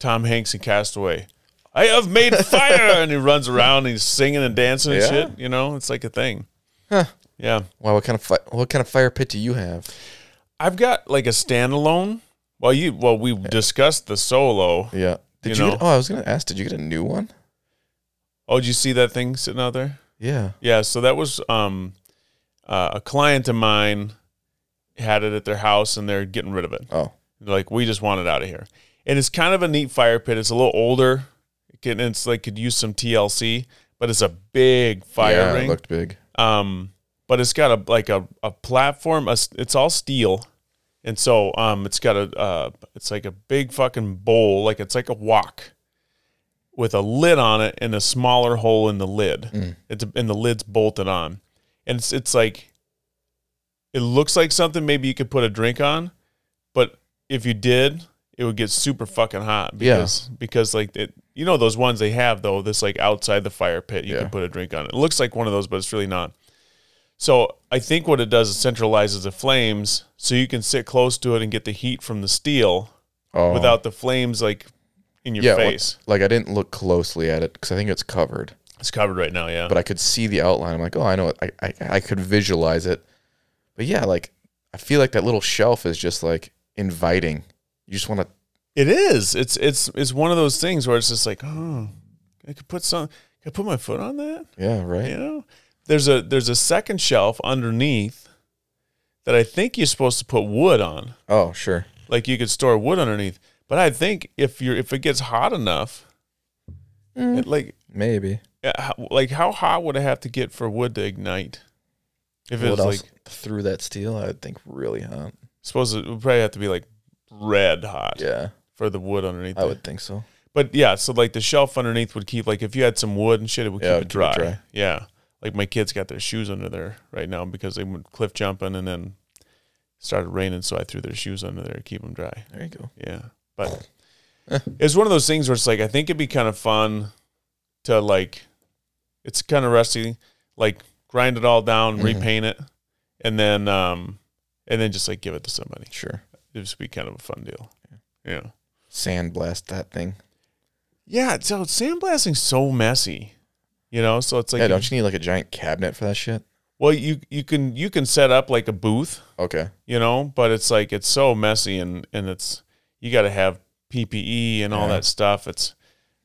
Tom Hanks in Castaway. I have made fire, and he runs around and he's singing and dancing and Yeah. shit. You know, it's like a thing. Huh. Yeah, Wow. What kind of fi- what kind of fire pit do you have? I've got like a standalone. Well, you well we discussed the solo. Yeah. Did You you? know. get, oh, I was gonna ask. Did you get a new one? Oh, did you see that thing sitting out there? Yeah. Yeah, so that was um, uh, a client of mine had it at their house, and they're getting rid of it. Oh. Like, we just want it out of here. And it's kind of a neat fire pit. It's a little older. It can, it's like could use some TLC, but it's a big fire yeah, ring. It looked big. um, but it's got a like a, a platform. A it's all steel, and so um, it's got a uh, it's like a big fucking bowl. Like it's like a wok with a lid on it and a smaller hole in the lid. It's and the lid's bolted on, and it's it's like it looks like something maybe you could put a drink on, but if you did, it would get super fucking hot Yeah. because because like it, you know those ones they have though this like outside the fire pit you Yeah. can put a drink on it. It looks like one of those, but it's really not. So I think what it does is centralizes the flames, so you can sit close to it and get the heat from the steel Oh. without the flames like in your yeah. face. like I didn't look closely at it because I think it's covered, It's covered right now, yeah. but I could see the outline. I'm like, oh, I know it. I, I I could visualize it. But yeah, like I feel like that little shelf is just like inviting. You just want to. It is. It's it's it's one of those things where it's just like, oh, I could put some. Can I put my foot on that? Yeah. Right. You know, there's a there's a second shelf underneath that I think you're supposed to put wood on. Oh, sure. Like you could store wood underneath. But I think if you're if it gets hot enough, mm. it, like Maybe. like how hot would it have to get for wood to ignite? If it was like through that steel? I would think really hot. suppose it would probably have to be like red hot Yeah, for the wood underneath. I would think so. But yeah, so like the shelf underneath would keep like if you had some wood and shit, it would Yeah, keep it it dry. it dry. Yeah, like my kids got their shoes under there right now because they went cliff jumping and then started raining, so I threw their shoes under there to keep them dry. There you go. Yeah, but it's one of those things where it's like I think it'd be kind of fun to like, it's kind of rusty, like grind it all down, Mhm. repaint it, and then um, and then just like give it to somebody. Sure. It'd just be kind of a fun deal. Yeah. Sandblast that thing. Yeah, so sandblasting's so messy, you know. So it's like, yeah, don't you need like a giant cabinet for that shit? well, you you can you can set up like a booth, Okay. you know, but it's like it's so messy and and it's you got to have PPE and all Yeah. that stuff. It's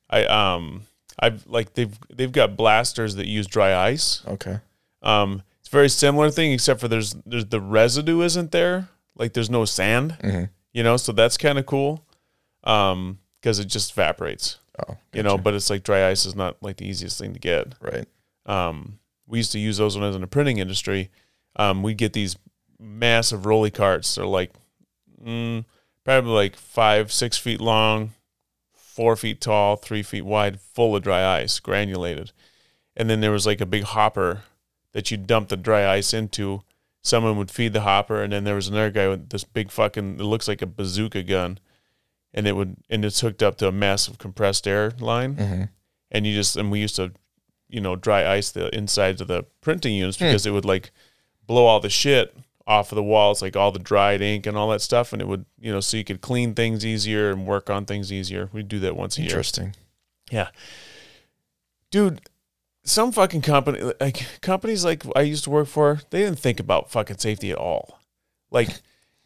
I um I've like they've they've got blasters that use dry ice. Okay. Um, it's a very similar thing except for there's there's the residue isn't there, like there's no sand, hmm you know, so that's kind of cool, um, because it just evaporates. Oh, you know but it's like dry ice is not like the easiest thing to get. Right. um, we used to use those when i was in the printing industry. Um, we'd get these massive rolly carts. They're like mm, probably like five six feet long four feet tall three feet wide full of dry ice granulated. And then there was like a big hopper that you'd dump the dry ice into. Someone would feed the hopper and then there was another guy with this big fucking it looks like a bazooka gun and it would and it's hooked up to a massive compressed air line. Hmm and you just and we used to you know dry ice the insides of the printing units because it would like blow all the shit off of the walls like all the dried ink and all that stuff. And it would you know so you could clean things easier and work on things easier. We do that once a year. Interesting. yeah. Dude some fucking company like companies like i used to work for they didn't think about fucking safety at all. Like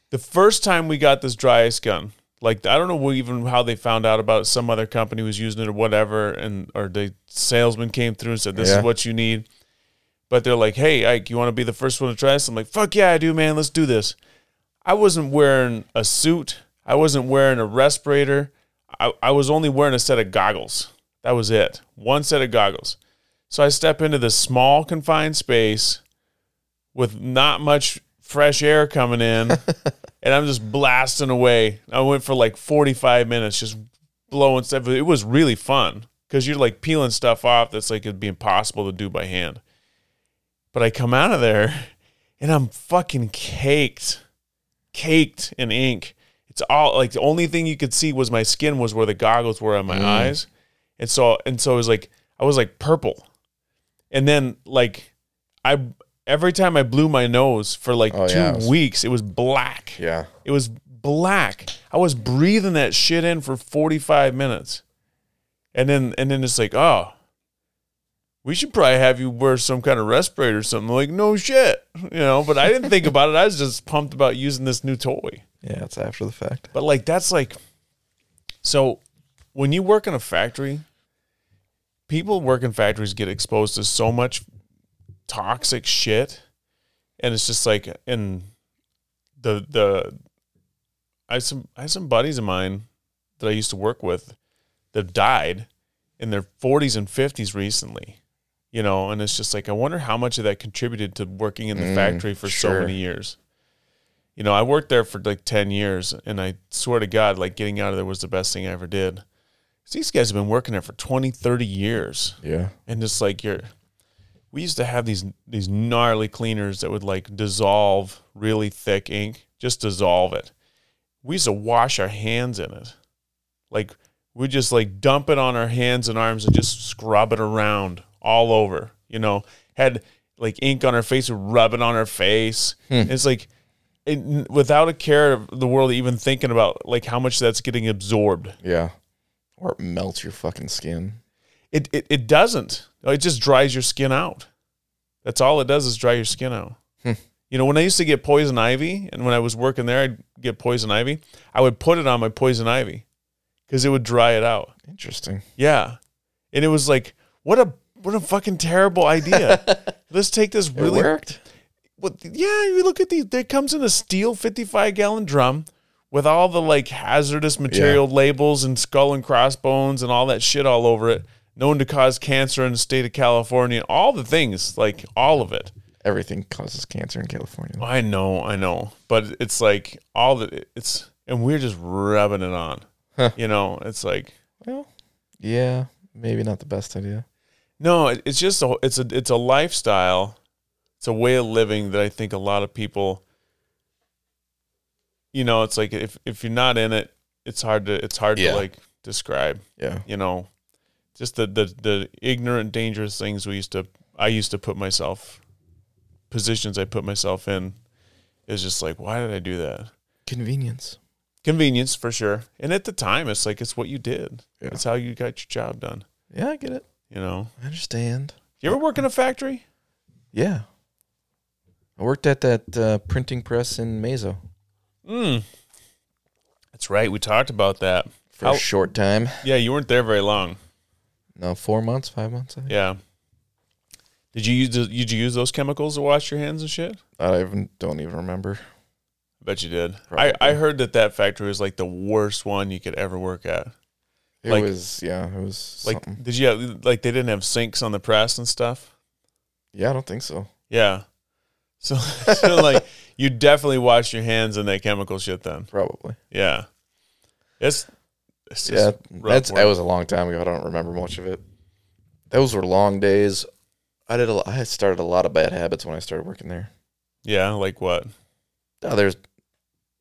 the first time we got this dry ice gun like i don't know even how they found out about it some other company was using it or whatever and or the salesman came through and said this Yeah. is what you need. But they're like hey ike you want to be the first one to try this? I'm like fuck yeah i do man. Let's do this. I wasn't wearing a suit. I wasn't wearing a respirator. I, I was only wearing a set of goggles. That was it. One set of goggles. So i step into this small confined space with not much fresh air coming in and I'm just blasting away. I went for like 45 minutes just blowing stuff. It was really fun because you're like peeling stuff off that's like it'd be impossible to do by hand. But I come out of there and I'm fucking caked, caked in ink. It's all like the only thing you could see was my skin was where the goggles were on my Mm. eyes, and so and so it was like I was like purple, and then like I every time I blew my nose for like Oh, two yeah, it was- weeks, it was black. Yeah. It was black. I was breathing that shit in for 45 minutes. And then and then it's like, "Oh, we should probably have you wear some kind of respirator or something." Like, "No shit." You know, but I didn't think about it. I was just pumped about using this new toy. Yeah, it's after the fact. But like that's like so when you work in a factory, people work in factories get exposed to so much toxic shit. And it's just like and the the I have some I have some buddies of mine that I used to work with that died in their 40s and 50s recently. You know, and it's just like I wonder how much of that contributed to working in the Mm, factory for so many years. You know, I worked there for like 10 years and I swear to God, like getting out of there was the best thing I ever did. These guys have been working there for 20, 30 years. Yeah. And it's like you're we used to have these these gnarly cleaners that would like dissolve really thick ink, just dissolve it. We used to wash our hands in it. Like we just like dump it on our hands and arms and just scrub it around all over. You know, had like ink on our face, rub it on our face. Hmm. It's like it, without a care of the world even thinking about like how much that's getting absorbed. Yeah. Or it melts your fucking skin. It, it it doesn't. It just dries your skin out. That's all it does is dry your skin out. Hmm. You know, when I used to get poison ivy, and when I was working there, I'd get poison ivy. I would put it on my poison ivy because it would dry it out. Interesting. Yeah, and it was like, what a what a fucking terrible idea. Let's take this It really worked. well, yeah, you look at these. It comes in a steel 55 gallon drum with all the like hazardous material labels and skull and crossbones and all that shit all over it, known to cause cancer in the state of California. All the things, like all of it. Everything causes cancer in California. I know, I know, but it's like all that it's, and we're just rubbing it on. Huh. You know, it's like Well, yeah, maybe not the best idea. No, it- it's just a it's a it's a lifestyle. It's a way of living that I think a lot of people you know, it's like if if you're not in it, it's hard to it's hard Yeah. to like describe, Yeah. you know. Just the, the the ignorant dangerous things we used to I used to put myself positions I put myself in is just like why did I do that? Convenience. Convenience for sure. And at the time it's like it's what you did. Yeah. It's how you got your job done, Yeah, I get it. you know. I understand. You ever work in a factory? Yeah. I worked at that uh, printing press in Meso Mm. That's right. We talked about that. for How- a short time. Yeah, you weren't there very long. No, four months, five months. I think. Yeah. Did you use did you use those chemicals to wash your hands and shit? I even don't even remember. I bet you did. Probably. I, I heard that that factory was like the worst one you could ever work at. It Like- was yeah, it was Like, something. did you have, like they didn't have sinks on the press and stuff? Yeah, I don't think so. Yeah. So, so like you definitely wash your hands in that chemical shit then. Probably. Yeah. It's, it's yeah, that's that was a long time ago. I don't remember much of it. Those were long days. I did. A, I started a lot of bad habits when I started working there. yeah. Like what? Oh, there's.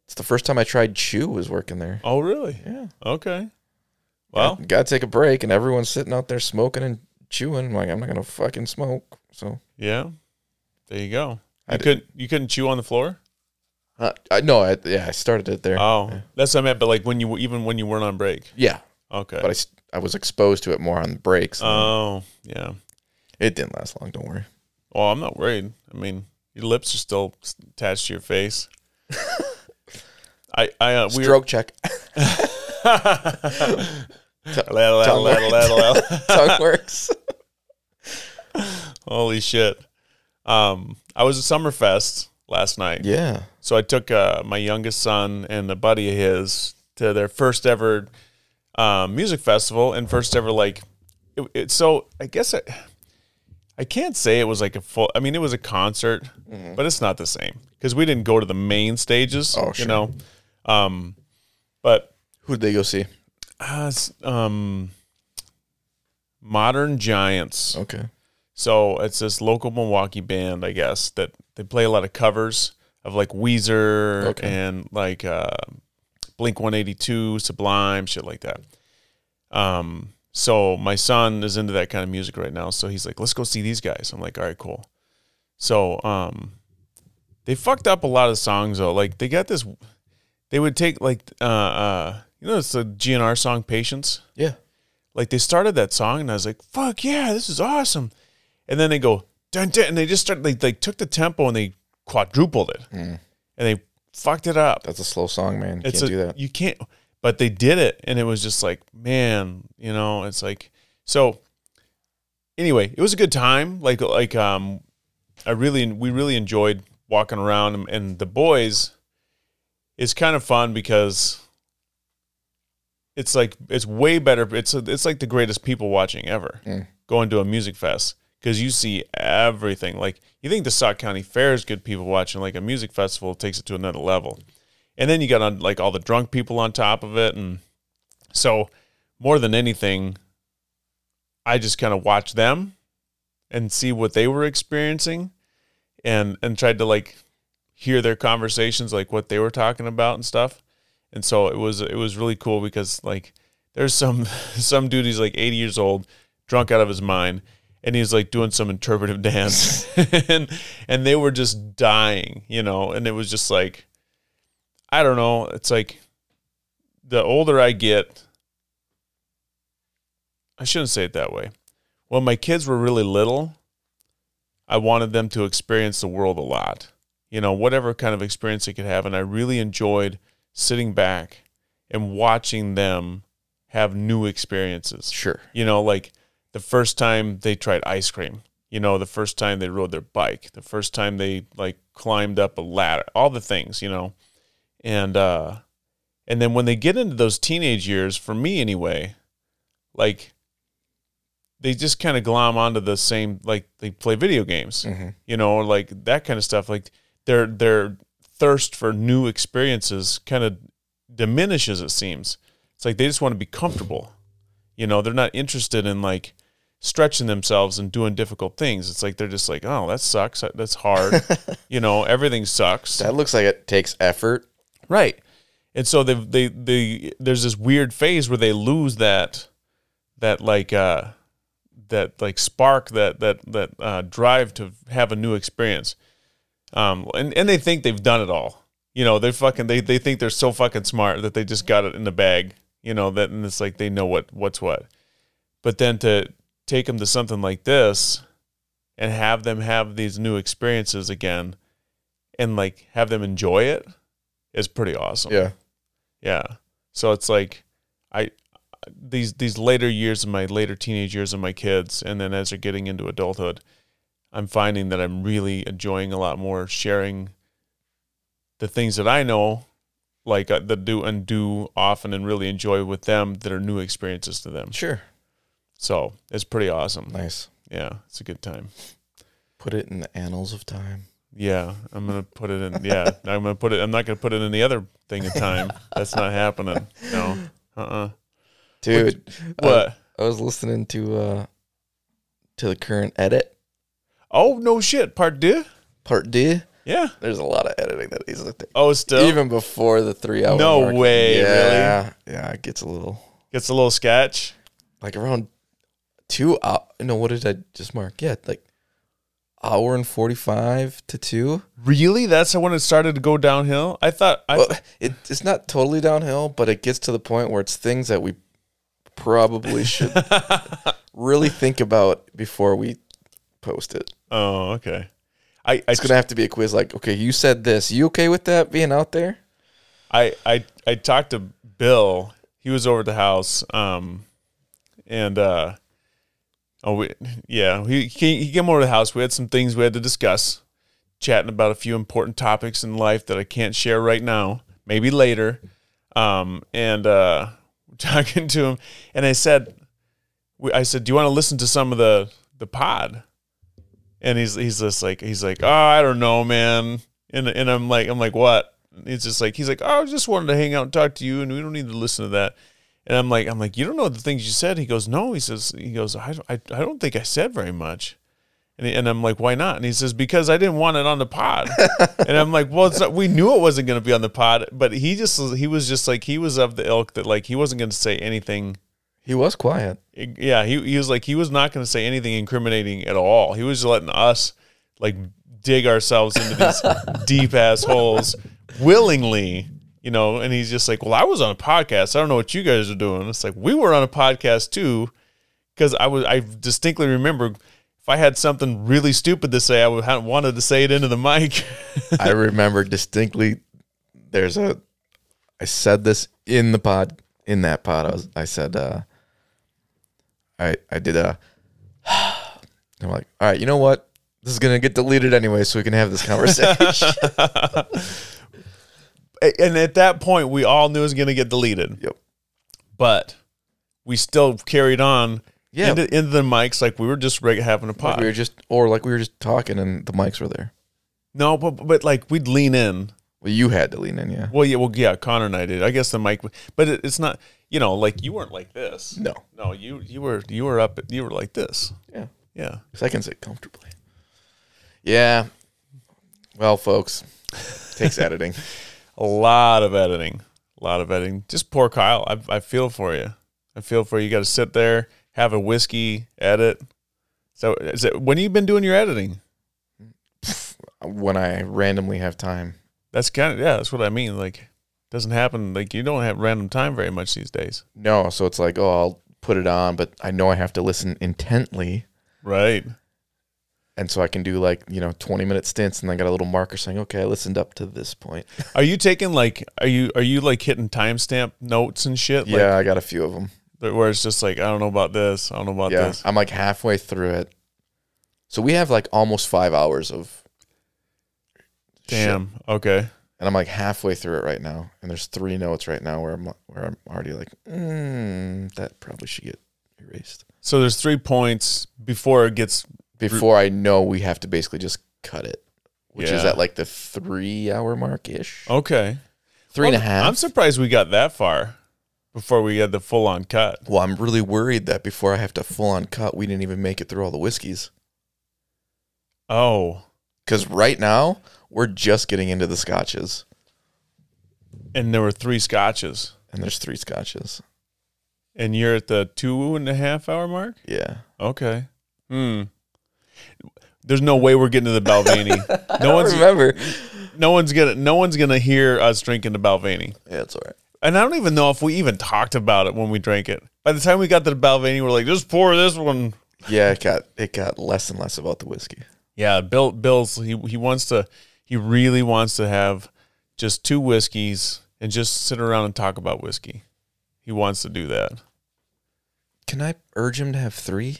It's the first time I tried chew was working there. Oh, really? Yeah. Okay. Well, Got, gotta take a break, and everyone's sitting out there smoking and chewing. I'm like, I'm not gonna fucking smoke. So yeah. There you go. I You did- couldn't you couldn't chew on the floor? Uh, I no, I, yeah, I started it there. Oh, yeah. that's what I meant. But like when you even when you weren't on break. yeah, Okay. but I, I was exposed to it more on breaks. and oh, yeah. it didn't last long. Don't worry. Well, I'm not worried. I mean, your lips are still attached to your face. I I uh, we Stroke check. tongue Tongue works. Holy shit. Um, I was at Summerfest last night. Yeah. So I took uh, my youngest son and a buddy of his to their first ever um, music festival and first ever like it, it so I guess I, I can't say it was like a full I mean it was a concert but it's not the same because we didn't go to the main stages Oh, you sure. know um but Who did they go see? uh, um Modern Giants Okay. So it's this local Milwaukee band, I guess, that they play a lot of covers of like Weezer Okay. and like uh, Blink 182, Sublime, shit like that. Um, so my son is into that kind of music right now. So he's like, let's go see these guys. I'm like, all right, cool. So um, they fucked up a lot of songs though. Like they got this, they would take like, uh, uh, you know, it's the GNR song Patience Yeah. like they started that song and I was like, fuck yeah, this is awesome. And then they go, dun, dun, and they just started, like, they took the tempo and they quadrupled it Mm. and they fucked it up. That's a slow song, man. You it's can't a, do that. You can't, but they did it. And it was just like, man, you know, it's like, so anyway, it was a good time. Like, like, um, I really, we really enjoyed walking around and, and the boys, it's kind of fun because it's like it's way better. It's it's like the greatest people watching ever Mm. going to a music fest because you see everything. Like you think the Sauk County Fair is good people watching, like a music festival takes it to another level. And then you got on like all the drunk people on top of it, and so more than anything, I just kind of watched them and see what they were experiencing, and and tried to like hear their conversations, like what they were talking about and stuff. And so it was it was really cool because like there's some some dude he's like 80 years old, drunk out of his mind, and he's like doing some interpretive dance, and and they were just dying, you know, and it was just like I don't know, it's like the older I get, I shouldn't say it that way. When my kids were really little, I wanted them to experience the world a lot. You know, whatever kind of experience they could have. And I really enjoyed sitting back and watching them have new experiences. Sure. You know, like the first time they tried ice cream, you know, the first time they rode their bike, the first time they like climbed up a ladder, all the things, you know. And uh and then when they get into those teenage years, for me anyway, like they just kind of glom onto the same like they play video games hmm you know, or like that kind of stuff. Like their their thirst for new experiences kind of diminishes. It seems it's like they just want to be comfortable. You know, they're not interested in like stretching themselves and doing difficult things. It's like they're just like, oh, that sucks. That's hard. you know, everything sucks. That looks like it takes effort. Right. And so they they they there's this weird phase where they lose that that like uh that like spark that that that uh drive to have a new experience. Um and and they think they've done it all. You know, they're fucking they they think they're so fucking smart that they just got it in the bag, you know, that and it's like they know what what's what. But then to take them to something like this and have them have these new experiences again and like have them enjoy it is pretty awesome. Yeah. Yeah. So it's like I these these later years of my later teenage years of my kids and then as they're getting into adulthood, I'm finding that I'm really enjoying a lot more sharing the things that I know like uh, that do and do often and really enjoy with them that are new experiences to them. Sure. So, it's pretty awesome. Nice. Yeah, it's a good time. Put it in the annals of time. Yeah, I'm gonna put it in. Yeah, I'm gonna put it. I'm not gonna put it in the other thing of time. That's not happening. No. Uh. uh Dude, What? I was listening to uh to the current edit Oh no shit. Part D. part D. Yeah. There's a lot of editing that he's like Oh, still even before the three hour. No mark. way, Yeah, yeah, it gets a little gets a little sketch. like around two. hou- No, what did I just mark? Yeah, like hour and forty five to two. Really? That's when it started to go downhill. I thought. I well, it, it's not totally downhill, but it gets to the point where it's things that we probably should really think about before we post it. oh, okay. I I, It's gonna have to be a quiz. Like, okay, you said this. You okay with that being out there? I I I talked to Bill. He was over at the house. Um, and uh, oh, we, yeah, he he he came over to the house. We had some things we had to discuss, chatting about a few important topics in life that I can't share right now. Maybe later. Um, and uh, talking to him, and I said, I said, do you want to listen to some of the the pod? And he's he's just like he's like, oh, I don't know, man. And and I'm like I'm like what? It's just like he's like, oh, I just wanted to hang out and talk to you, and we don't need to listen to that. And I'm like, I'm like, you don't know the things you said. He goes, no. He says, he goes, I, I, I don't think I said very much. And, he, and I'm like, why not? And he says, because I didn't want it on the pod. and I'm like, well, it's not, we knew it wasn't going to be on the pod, but he just, he was just like, he was of the ilk that like, he wasn't going to say anything. He was quiet. Yeah. He, he was like, he was not going to say anything incriminating at all. He was letting us like dig ourselves into these deep ass holes willingly, you know. And he's just like, well, I was on a podcast. I don't know what you guys are doing. It's like, we were on a podcast too. Cause I was, I distinctly remember if I had something really stupid to say, I would have wanted to say it into the mic. I remember distinctly. There's a. I said this in the pod. In that pod, I was. I said. uh I I did a. I'm like, all right, you know what? This is gonna get deleted anyway, so we can have this conversation. and at that point, we all knew it was going to get deleted. Yep. But we still carried on Yeah. into, into the mics like we were just reg- having a like we were just, or like we were just talking, and the mics were there. no, but but like we'd lean in. Well, you had to lean in, yeah. Well, yeah, well, yeah. Connor and I did. I guess the mic, but it, it's not. You know, like you weren't like this. No, No, you you were you were up. You were like this. yeah, Yeah. because I can sit comfortably. Yeah. Well, folks, takes editing. A lot of editing. A lot of editing. Just poor Kyle. I I feel for you. I feel for you. You got to sit there, have a whiskey, edit. So is it when you've been doing your editing? when I randomly have time. That's kind of yeah. That's what I mean. Like, doesn't happen. Like you don't have random time very much these days, No, so it's like, oh, I'll put it on, but I know I have to listen intently. right? And so I can do like, you know, 20 minute stints and I got a little marker saying, okay, I listened up to this point. Are you taking like are you are you like hitting timestamp notes and shit? Like, yeah, I got a few of them. where it's just like I don't know about this. I don't know about Yeah, this. I'm like halfway through it. So we have like almost five hours of shit. Damn. Okay. And I'm like halfway through it right now. And there's three notes right now where I'm where I'm already like, mm, that probably should get erased. So there's three points before it gets. Before I know we have to basically just cut it. Which is Yeah. at like the three hour mark ish. Okay. Three and a half. I'm surprised we got that far before we had the full on cut. Well, I'm really worried that before I have to full on cut, we didn't even make it through all the whiskeys. Oh, Because right now, we're just getting into the scotches, and there were three scotches, and there's three scotches. and you're at the two and a half hour mark. Yeah. Okay. Hmm. There's no way we're getting to the Balvenie. No one's remember. no one's gonna no one's gonna hear us drinking the Balvenie. Yeah, it's all right. And I don't even know if we even talked about it when we drank it. By the time we got to the Balvenie, we're like, just pour this one. Yeah, it got it got less and less about the whiskey. Yeah, Bill Bill's he he wants to he really wants to have just two whiskeys and just sit around and talk about whiskey. He wants to do that. Can I urge him to have three?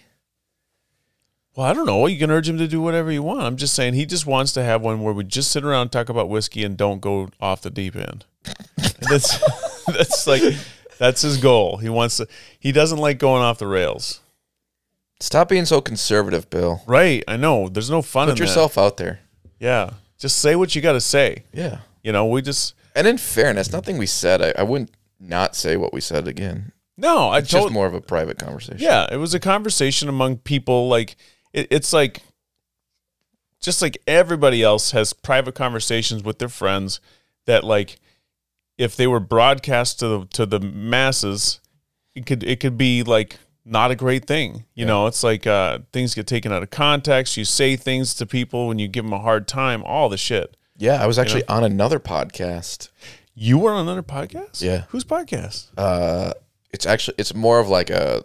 Well, I don't know. You can urge him to do whatever you want. I'm just saying he just wants to have one where we just sit around and talk about whiskey and don't go off the deep end. That's that's like that's his goal. He wants to he doesn't like going off the rails. Stop being so conservative, Bill. Right. I know. There's no fun Put in yourself out there. Yeah. Just say what you got to say. Yeah. You know, we just And in fairness, nothing we said, I, I wouldn't not say what we said again. No, I It's told just more of a private conversation. Yeah, it was a conversation among people. Like it, it's like, just like everybody else has private conversations with their friends. That like, if they were broadcast to the to the masses, it could it could be like not a great thing. You know, it's like uh, things get taken out of context. You say things to people when you give them a hard time. All the shit. Yeah, I was actually on another podcast. You were on another podcast. Yeah. whose podcast? Uh, it's actually it's more of like a,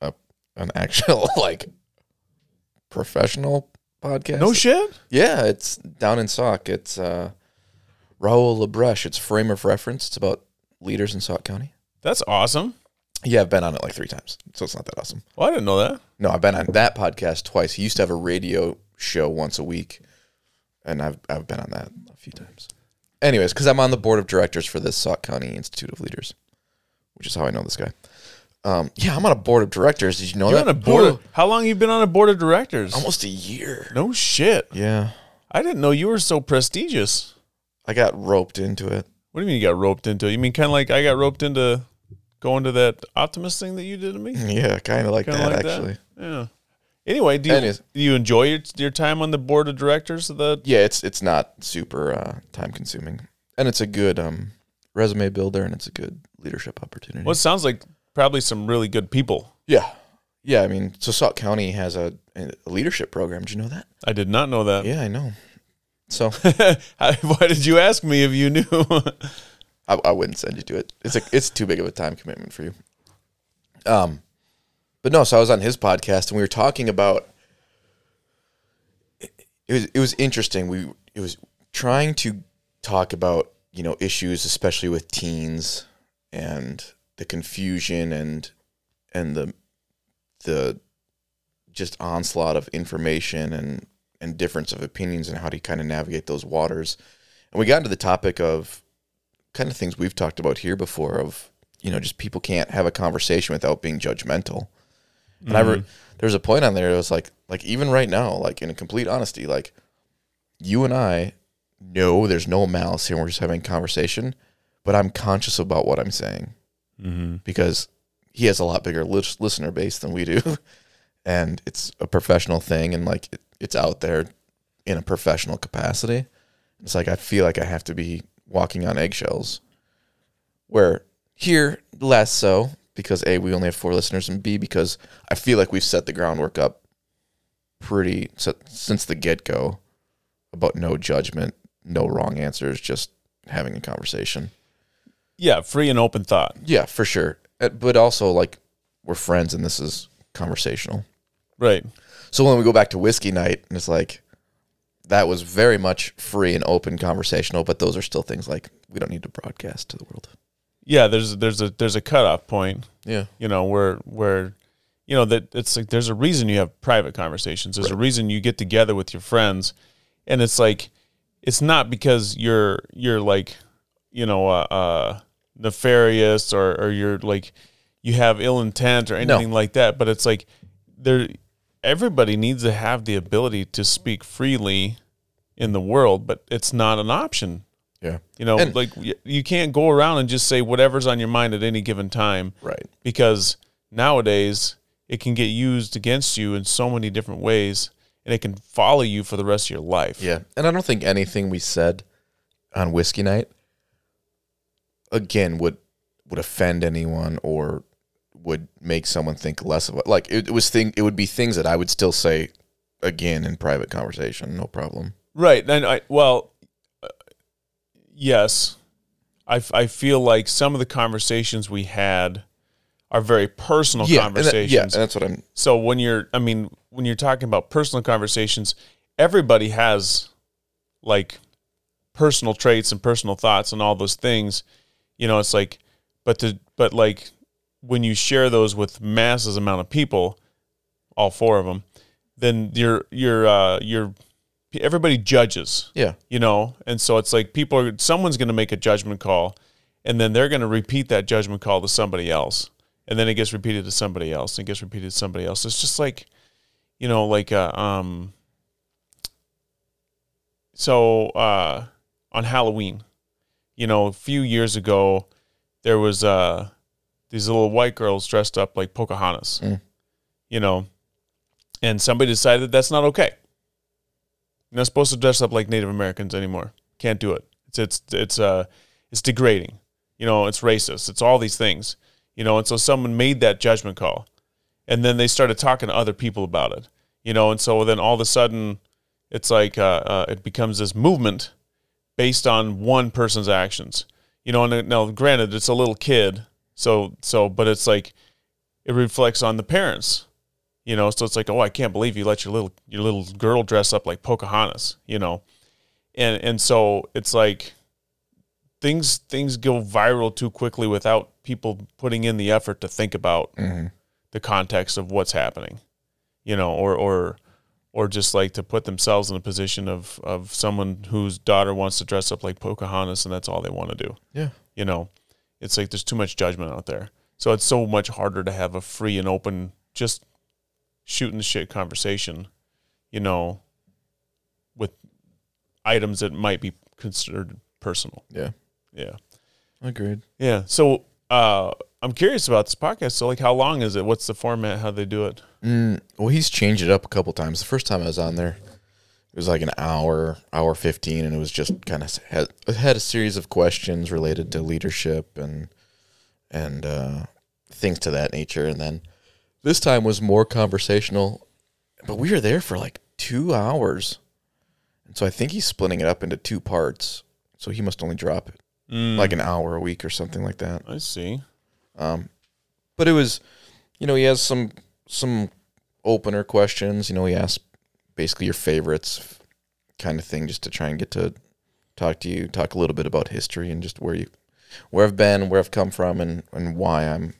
a an actual like professional podcast. No shit. Yeah, it's down in Sauk. It's uh, Raul Labreche. It's Frame of Reference. It's about leaders in Sauk County. That's awesome. Yeah, I've been on it like three times, so it's not that awesome. Well, I didn't know that. No, I've been on that podcast twice. He used to have a radio show once a week, and I've I've been on that a few times. Anyways, because I'm on the board of directors for this Sauk County Institute of Leaders, which is how I know this guy. Um, yeah, I'm on a board of directors. Did you know You're that? on a board. Of, how long you been on a board of directors? almost a year. No shit. Yeah, I didn't know you were so prestigious. I got roped into it. What do you mean you got roped into it? You mean kind of like I got roped into going to that Optimist thing that you did to me? Yeah, kind of like Kind that like actually. that? Yeah. Anyway, do you, Anyways. do you enjoy your, your time on the board of directors of the? Yeah, it's it's not super uh, time consuming, and it's a good um, resume builder, and it's a good leadership opportunity. Well, it sounds like probably some really good people. yeah, yeah. I mean, so Sauk County has a, a leadership program. Did you know that? I did not know that. Yeah, I know. So Why did you ask me if you knew? I, I wouldn't send you to it. It's a it's too big of a time commitment for you. Um, but no. So I was on his podcast and we were talking about. It, it was it was interesting. We it was trying to talk about you know issues, especially with teens and the confusion and and the the just onslaught of information and and difference of opinions and how to kind of navigate those waters. And we got into the topic of kind of things we've talked about here before of you know just people can't have a conversation without being judgmental. And i re- mm-hmm. there was a point on there it was like like even right now like in complete honesty like you and i know there's no malice here we're just having a conversation but i'm conscious about what i'm saying mm-hmm. because he has a lot bigger lis- listener base than we do. And it's a professional thing and like it, it's out there in a professional capacity. It's like i feel like i have to be walking on eggshells. Where here less so because a we only have four listeners and b because i feel like we've set the groundwork up pretty so, since the get-go about no judgment no wrong answers just having a conversation Yeah, free and open thought. yeah, for sure. Uh, But also, like, we're friends and this is conversational. Right. So when we go back to whiskey night, and it's like, that was very much free and open conversational, but those are still things like we don't need to broadcast to the world. Yeah, there's there's a there's a cutoff point. Yeah. You know where where you know that it's like there's a reason you have private conversations. There's a reason you get together with your friends, and it's like it's not because you're you're like you know uh, uh nefarious or or you're like you have ill intent or anything like that. But it's like there everybody needs to have the ability to speak freely in the world, but it's not an option. Yeah. You know, And- like you can't go around and just say whatever's on your mind at any given time Right. because nowadays it can get used against you in so many different ways and it can follow you for the rest of your life. Yeah. And I don't think anything we said on whiskey night again would would offend anyone or would make someone think less of it. Like it, it was thing it would be things that I would still say again in private conversation, no problem. Right. And I, well, uh, yes, I, f- I feel like some of the conversations we had are very personal yeah, and that- conversations. yeah, and that's what I'm So when you're, I mean, when you're talking about personal conversations, everybody has like personal traits and personal thoughts and all those things. You know, it's like, but to, but like when you share those with masses amount of people, all four of them, then you're, you're, uh, you're, everybody judges. Yeah. you know? And so it's like people are someone's going to make a judgment call and then they're going to repeat that judgment call to somebody else. And then it gets repeated to somebody else and gets repeated to somebody else. It's just like you know like uh, um so uh on halloween you know a few years ago there was uh these little white girls dressed up like pocahontas Mm. you know and somebody decided that's not okay you're not supposed to dress up like Native Americans anymore. Can't do it. It's it's it's uh it's degrading. You know, it's racist. It's all these things. You know, and so someone made that judgment call, and then they started talking to other people about it. You know, and so then all of a sudden, it's like uh, uh, it becomes this movement based on one person's actions. You know, and uh, now granted, it's a little kid, so so, but it's like it reflects on the parents you know? So it's like oh i can't believe you let your little your little girl dress up like pocahontas you know? And and so it's like things things go viral too quickly without people putting in the effort to think about mm-hmm. the context of what's happening you know or or or just like to put themselves in a position of of someone whose daughter wants to dress up like pocahontas and that's all they want to do Yeah. you know it's like there's too much judgment out there so it's so much harder to have a free and open just shooting the shit conversation you know with items that might be considered personal Yeah. yeah Agreed. yeah so uh I'm curious about this podcast. So, like, how long is it? What's the format? How they do it? Mm, well, he's changed it up a couple times. The first time I was on there, it was like an hour, hour fifteen, and it was just kind of had had a series of questions related to leadership and and uh, things to that nature. And then this time was more conversational, but we were there for like two hours, and so I think he's splitting it up into two parts. So he must only drop it Mm, like an hour a week or something like that. I see. Um, but it was, you know, he has some some opener questions. You know, he asked basically your favorites, kind of thing, just to try and get to talk to you, talk a little bit about history and just where you, where I've been, where I've come from, and and why I'm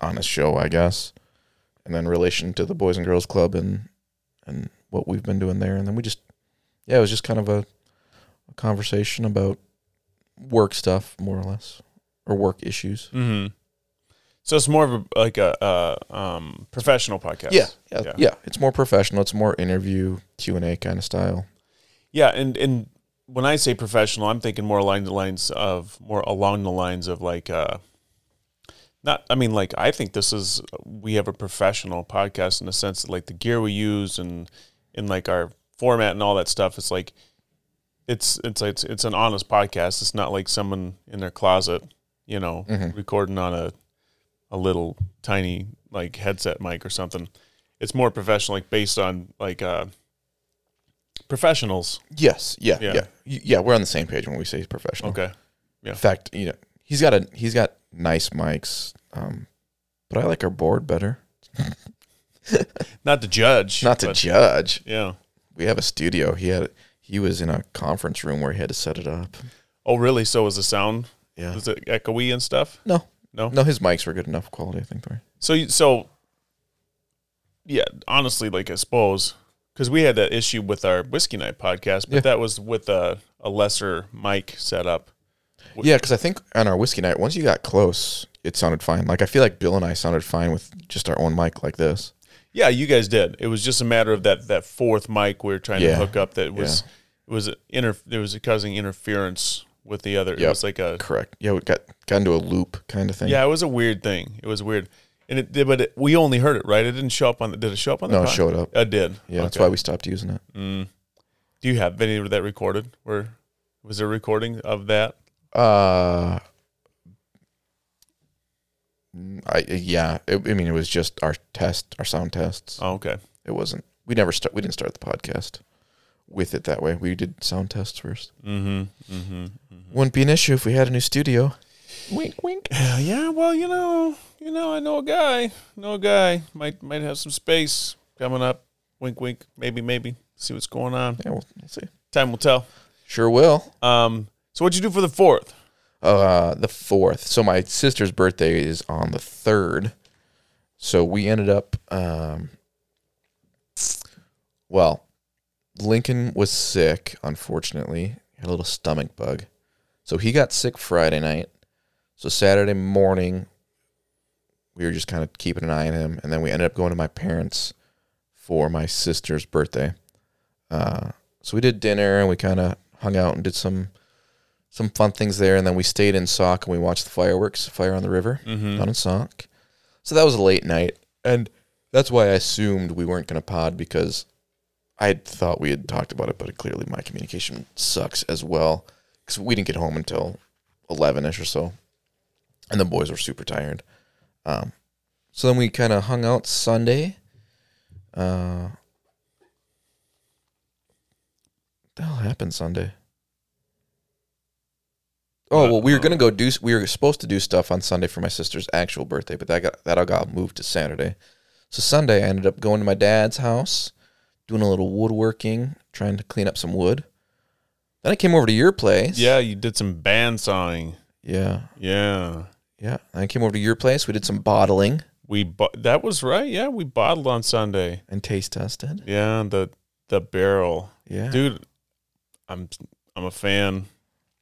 on a show, I guess, and then relation to the Boys and Girls Club and and what we've been doing there, and then we just, yeah, it was just kind of a, a conversation about work stuff, more or less, or work issues. hmm So it's more of a, like a, uh um, professional podcast. Yeah, yeah, Yeah. yeah, It's more professional. It's more interview Q and A kind of style. Yeah, and and when I say professional, I'm thinking more along the lines of more along the lines of like uh not I mean like I think this is we have a professional podcast in the sense that like the gear we use and in like our format and all that stuff it's like it's it's it's it's an honest podcast. It's not like someone in their closet, you know, Mhm. recording on a a little tiny like headset mic or something. It's more professional like based on like uh professionals Yes, yeah, Yeah. yeah, yeah. yeah we're on the same page when we say he's professional. Okay. yeah. In fact, you know, he's got a he's got nice mics, um, but I like our board better. Not to judge. Not to but- judge. Yeah. We have a studio. He had he was in a conference room where he had to set it up. Oh, really? So was the sound? Yeah. Was it echoey and stuff? No, No. no, his mics were good enough quality. I think. Right? So, you- so, yeah. Honestly, like I suppose, because we had that issue with our whiskey night podcast, but Yeah. that was with a, a lesser mic setup. Yeah, because I think on our whiskey night, once you got close, it sounded fine. Like I feel like Bill and I sounded fine with just our own mic like this. Yeah, you guys did. It was just a matter of that that fourth mic we were trying to hook up. That was it was inter it was causing interference with the other. It was like a Correct. Yeah, we got got into a loop kind of thing. yeah. It was a weird thing. It was weird, and it did. But it, we only heard it right. It didn't show up on. The, did it show up on the? No, it showed up. It did. Yeah, that's why we stopped using it. Mm. Do you have any of that recorded? Where was there a recording of that? Uh, I yeah. It, I mean, it was just our test, our sound tests. Oh, okay. It wasn't. We never start. We didn't start the podcast with it that way. We did sound tests first. Mm-hmm. Mm-hmm. Wouldn't be an issue if we had a new studio. Wink, wink. Yeah. Well, you know, you know, I know a guy. Know a guy might might have some space coming up. Wink, wink. Maybe, maybe. See what's going on. Yeah, we'll, we'll see. Time will tell. Sure will. Um. So what'd you do for the fourth? Uh, the fourth. So my sister's birthday is on the third. So we ended up. Um, well, Lincoln was sick. Unfortunately, had a little stomach bug, so he got sick Friday night. So Saturday morning, we were just kind of keeping an eye on him, and then we ended up going to my parents for my sister's birthday. Uh, so we did dinner and we kind of hung out and did some some fun things there, and then we stayed in Sauk and we watched the fireworks, fire on the river Mm-hmm. down in Sauk. So that was a late night, and that's why I assumed we weren't going to pod because I thought we had talked about it, but clearly my communication sucks as well because we didn't get home until eleven ish or so, and the boys were super tired. Um, so then we kind of hung out Sunday. Uh, hell happened Sunday? Oh well, we were gonna go do. We were supposed to do stuff on Sunday for my sister's actual birthday, but that got that all got moved to Saturday. So Sunday, I ended up going to my dad's house, doing a little woodworking, trying to clean up some wood. Then I came over to your place. Yeah, you did some band sawing. yeah, Yeah. yeah. I came over to your place. We did some bottling We bo- that was right. Yeah, we bottled on Sunday. and taste tested. Yeah, the the barrel, Yeah, dude. I'm I'm a fan.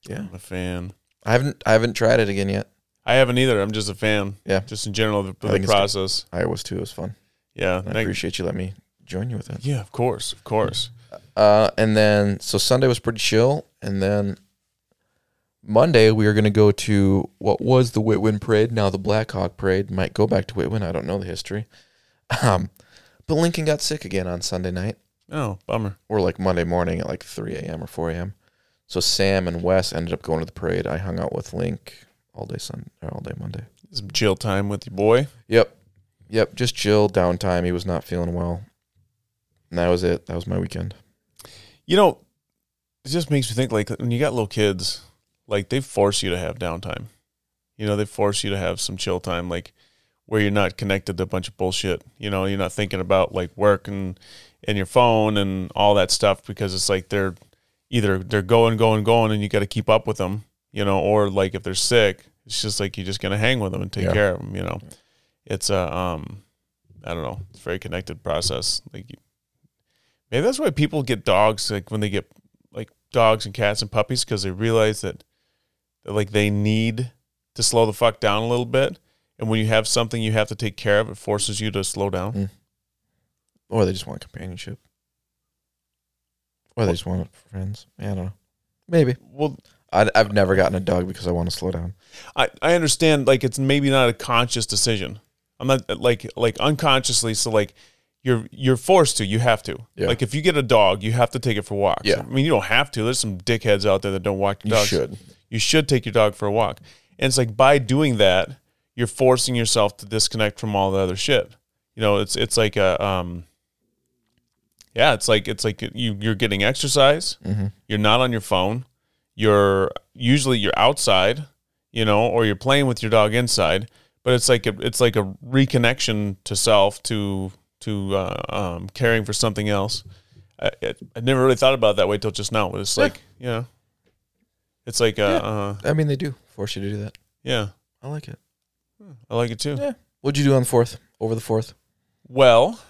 yeah. I'm a fan. I haven't I haven't tried it again yet. I haven't either. I'm just a fan. Yeah. Just in general, the, the think it's good. process. I was too. It was fun. Yeah. I appreciate you letting me join you with it. yeah, of course, of course. Uh, and then so Sunday was pretty chill, and then Monday we are going to go to what was the Whitwin Parade, now the Blackhawk Parade. Might go back to Whitwin. I don't know the history. Um, but Lincoln got sick again on Sunday night, Oh, bummer. or like Monday morning at like 3 a.m. or 4 a.m. So Sam and Wes ended up going to the parade. I hung out with Link all day Sunday or all day Monday. Some chill time with your boy. Yep, yep, just chill downtime. He was not feeling well, and that was it. That was my weekend. You know, it just makes me think like when you got little kids, like they force you to have downtime. You know, they force you to have some chill time, like where you're not connected to a bunch of bullshit. You know, you're not thinking about like work and and your phone and all that stuff because it's like they're either they're going, going, going, and you got to keep up with them. You know, or like if they're sick, it's just like you're just gonna hang with them and take Yeah. care of them. You know, it's a um, I don't know, it's a very connected process. Like maybe that's why people get dogs like when they get like dogs and cats and puppies because they realize that, that like they need to slow the fuck down a little bit. And when you have something you have to take care of, it forces you to slow down. Mm. Or they just want companionship. Or they just want friends. I don't know. Maybe. Well, I, I've never gotten a dog because I want to slow down. I, I understand like it's maybe not a conscious decision. I'm not like like unconsciously. So like you're you're forced to. You have to. Yeah. Like if you get a dog, you have to take it for walks. Yeah. I mean you don't have to. There's some dickheads out there that don't walk your. You should. you should take your dog for a walk. And it's like by doing that, you're forcing yourself to disconnect from all the other shit. You know, it's it's like a um yeah, it's like it's like you you're getting exercise. Mhm. You're not on your phone. You're usually you're outside, you know, or you're playing with your dog inside. But it's like a, it's like a reconnection to self, to to uh, um, caring for something else. I, I, I never really thought about it that way till just now. It's Yeah. like you know, it's like uh, uh I mean, they do force you to do that. yeah, I like it. I like it too. Yeah. What'd you do on the fourth? Over the fourth? Well,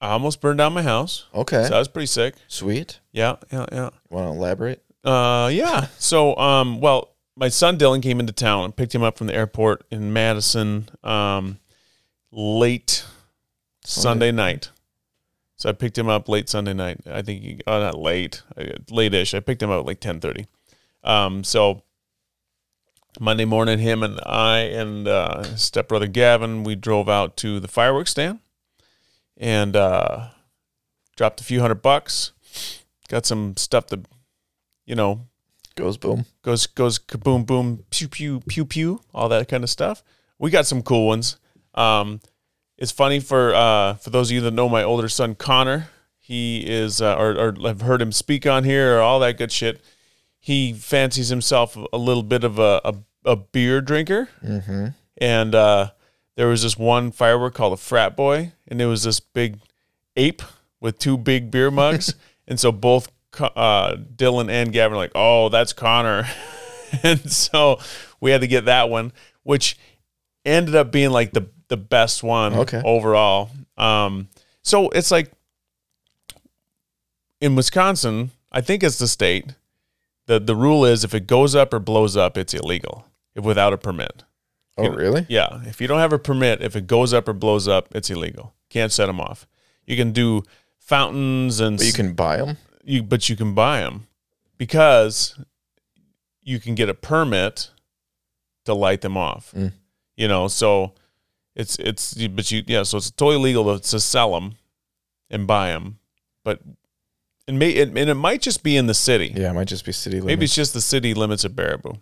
I almost burned down my house, Okay. so I was pretty sick. Sweet. Yeah, yeah, yeah. Want to elaborate? Uh, yeah. So, um, well, my son Dylan came into town and picked him up from the airport in Madison, um, late Sunday, night. So I picked him up late Sunday night. I think, he, oh, not late, uh, late-ish. I picked him up at like ten thirty. Um, so Monday morning, him and I and uh, stepbrother Gavin, we drove out to the fireworks stand and uh, dropped a few hundred bucks. Got some stuff to, you know, Goes boom. goes goes kaboom boom pew pew pew pew all that kind of stuff. We got some cool ones. Um, it's funny for uh, for those of you that know my older son Connor. He is uh, or or have heard him speak on here or all that good shit. He fancies himself a little bit of a a, a beer drinker, Mm-hmm. and uh, there was this one firework called a frat boy, and it was this big ape with two big beer mugs, and so both uh, Dylan and Gavin are like, "Oh, that's Connor," and so we had to get that one, which ended up being like the the best one Okay. overall. Um, so it's like in Wisconsin, I think it's the state. the The rule is if it goes up or blows up, it's illegal if without a permit. Oh, really? Yeah, if you don't have a permit, if it goes up or blows up, it's illegal. Can't set them off. You can do fountains and But you can buy them. you but you can buy them because you can get a permit to light them off. Mm. You know, so it's it's but you yeah, so it's totally legal to, sell them and buy them, but and may it, and it might just be in the city. Yeah, it might just be city limits. Maybe it's just the city limits of Baraboo.